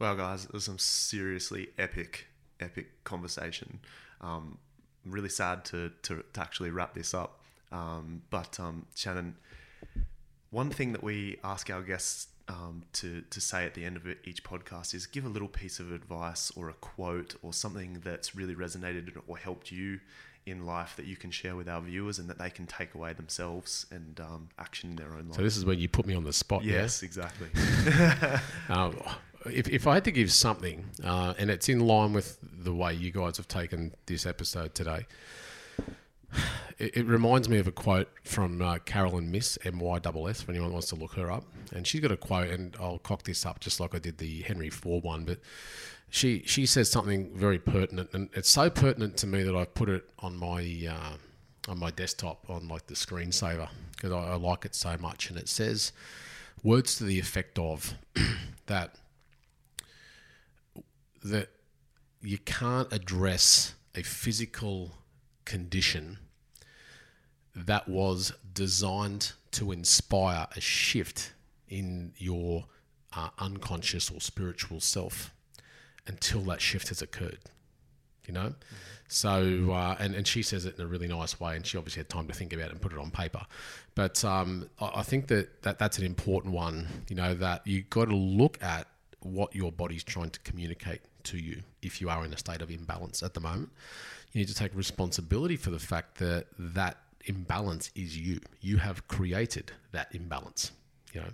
Speaker 3: Well, guys, it was some seriously epic, epic conversation. Um, really sad to, to, to actually wrap this up. Um, but um, Shannon, one thing that we ask our guests um, to, to say at the end of each podcast is give a little piece of advice or a quote or something that's really resonated or helped you in life that you can share with our viewers and that they can take away themselves and um, action in their own life.
Speaker 2: So this is where you put me on the spot. yeah?
Speaker 3: yes, exactly.
Speaker 2: Um, if, if I had to give something, uh, and it's in line with the way you guys have taken this episode today, it, it reminds me of a quote from uh, Caroline Myss, M Y S for anyone wants to look her up. And she's got a quote, and I'll cock this up just like I did the Henry Ford one, but she she says something very pertinent, and it's so pertinent to me that I've put it on my uh, on my desktop on like the screensaver because I, I like it so much. And it says words to the effect of that that you can't address a physical condition that was designed to inspire a shift in your uh, unconscious or spiritual self until that shift has occurred. You know? So, uh, and, and she says it in a really nice way, and she obviously had time to think about it and put it on paper. But um, I, I think that, that that's an important one, you know, that you've got to look at what your body's trying to communicate to you if you are in a state of imbalance at the moment. You need to take responsibility for the fact that that imbalance is you. You have created that imbalance. You know,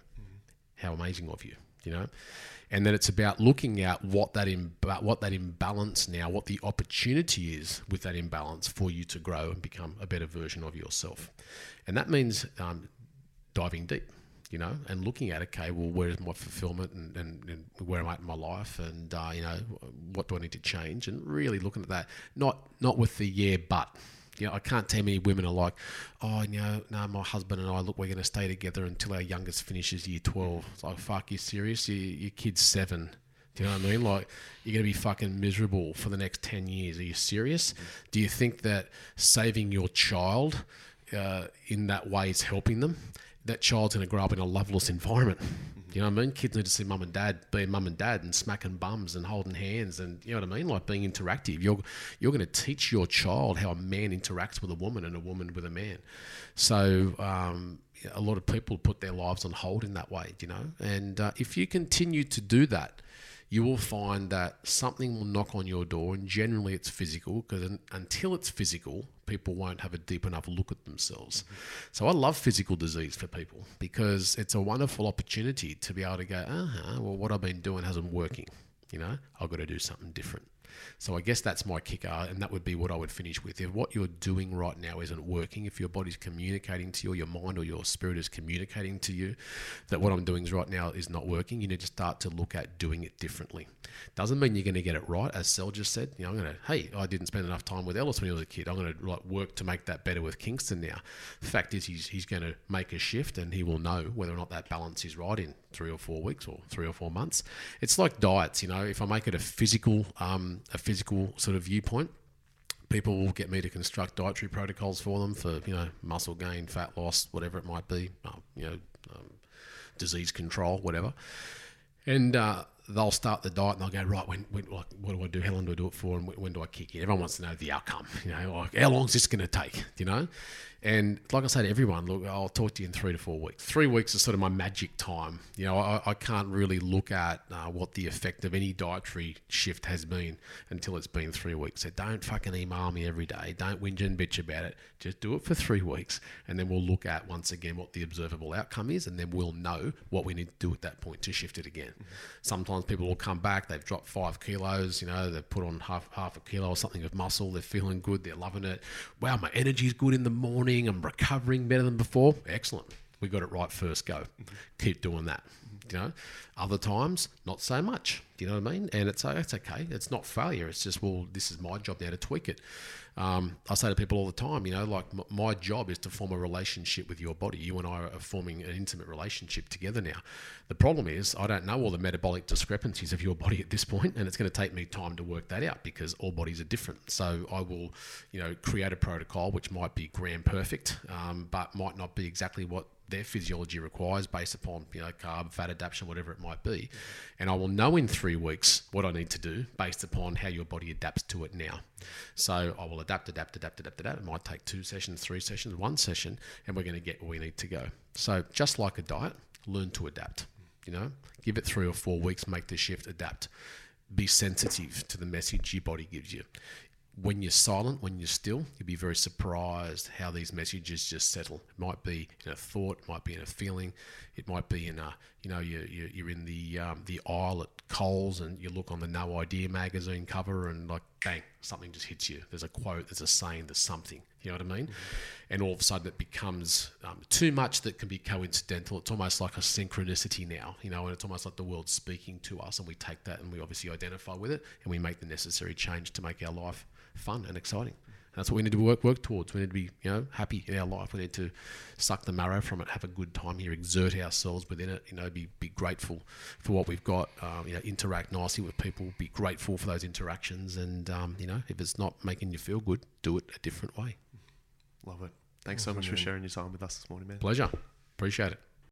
Speaker 2: how amazing of you. You know, and then it's about looking at what that imba- what that imbalance now, what the opportunity is with that imbalance for you to grow and become a better version of yourself, and that means um, diving deep you know, and looking at okay, well, where's my fulfillment and, and, and where am I at in my life, and uh, you know, what do I need to change, and really looking at that, not not with the yeah, but. You know, I can't tell many women are like, oh, you know, no, my husband and I, look, we're going to stay together until our youngest finishes year 12. It's like, fuck, you serious? You, your kid's seven. Do you know what I mean? Like, you're going to be fucking miserable for the next 10 years. Are you serious? Do you think that saving your child uh, in that way is helping them? That child's going to grow up in a loveless environment. You know what I mean? Kids need to see mum and dad being mum and dad and smacking bums and holding hands and you know what I mean? Like being interactive. You're you're going to teach your child how a man interacts with a woman and a woman with a man. So um, a lot of people put their lives on hold in that way, you know. And uh, if you continue to do that, you will find that something will knock on your door, and generally it's physical, because until it's physical, people won't have a deep enough look at themselves. So I love physical disease for people because it's a wonderful opportunity to be able to go, uh huh, well, what I've been doing hasn't working. You know, I've got to do something different. So I guess that's my kicker, and that would be what I would finish with. If what you're doing right now isn't working, if your body's communicating to you, or your mind or your spirit is communicating to you that what I'm doing right now is not working, you need to start to look at doing it differently. Doesn't mean you're going to get it right, as Sel just said. You know, I'm going to, hey, I didn't spend enough time with Ellis when he was a kid. I'm going to like work to make that better with Kingston now. The fact is, he's he's going to make a shift, and he will know whether or not that balance is right in three or four weeks or three or four months. It's like diets, you know. If I make it a physical, um, a physical sort of viewpoint, people will get me to construct dietary protocols for them for you know muscle gain, fat loss, whatever it might be, uh, you know, um, disease control, whatever. And uh, they'll start the diet and they'll go right. When, when like, what do I do? How long do I do it for? And when, when do I kick in? Everyone wants to know the outcome. You know, like how long is this going to take? You know, and like I say to everyone, look, I'll talk to you in three to four weeks. Three weeks is sort of my magic time. You know, I, I can't really look at uh, what the effect of any dietary shift has been until it's been three weeks. So don't fucking email me every day. Don't whinge and bitch about it. Just do it for three weeks, and then we'll look at once again what the observable outcome is, and then we'll know what we need to do at that point to shift it again. Mm-hmm. Sometimes people will come back. They've dropped five kilos. You know, they've put on half half a kilo or something of muscle. They're feeling good. They're loving it. Wow, my energy's good in the morning I'm recovering better than before. Excellent. We got it right first go. Keep doing that. You know, other times not so much. Do you know what I mean? And it's it's okay. It's not failure. It's just well, this is my job now to tweak it. Um, I say to people all the time, you know, like m- my job is to form a relationship with your body. You and I are forming an intimate relationship together now. The problem is, I don't know all the metabolic discrepancies of your body at this point, and it's going to take me time to work that out because all bodies are different. So I will, you know, create a protocol which might be gram perfect, um, but might not be exactly what their physiology requires based upon you know carb, fat adaptation, whatever it might be, and I will know in three weeks what I need to do based upon how your body adapts to it now. So I will adapt, adapt, adapt, adapt, adapt. It might take two sessions, three sessions, one session, and we're going to get where we need to go. So just like a diet, learn to adapt. You know, give it three or four weeks, make the shift, adapt. Be sensitive to the message your body gives you when you're silent, when you're still, you'd be very surprised how these messages just settle. It might be in a thought, it might be in a feeling, it might be in a, you know, you're, you're in the um, the aisle at Coles and you look on the New Idea magazine cover and like bang, something just hits you. There's a quote, there's a saying, there's something. You know what I mean? And all of a sudden it becomes um, too much that can be coincidental. It's almost like a synchronicity now, you know, and it's almost like the world's speaking to us, and we take that and we obviously identify with it, and we make the necessary change to make our life fun and exciting. And that's what we need to work work towards. We need to be, you know, happy in our life. We need to suck the marrow from it, have a good time here, exert ourselves within it. You know, be be grateful for what we've got. Um, you know, interact nicely with people. Be grateful for those interactions, and um, you know, if it's not making you feel good, do it a different way.
Speaker 3: Love it. Thanks so much for sharing your time with us this morning, man.
Speaker 2: Pleasure. Appreciate it.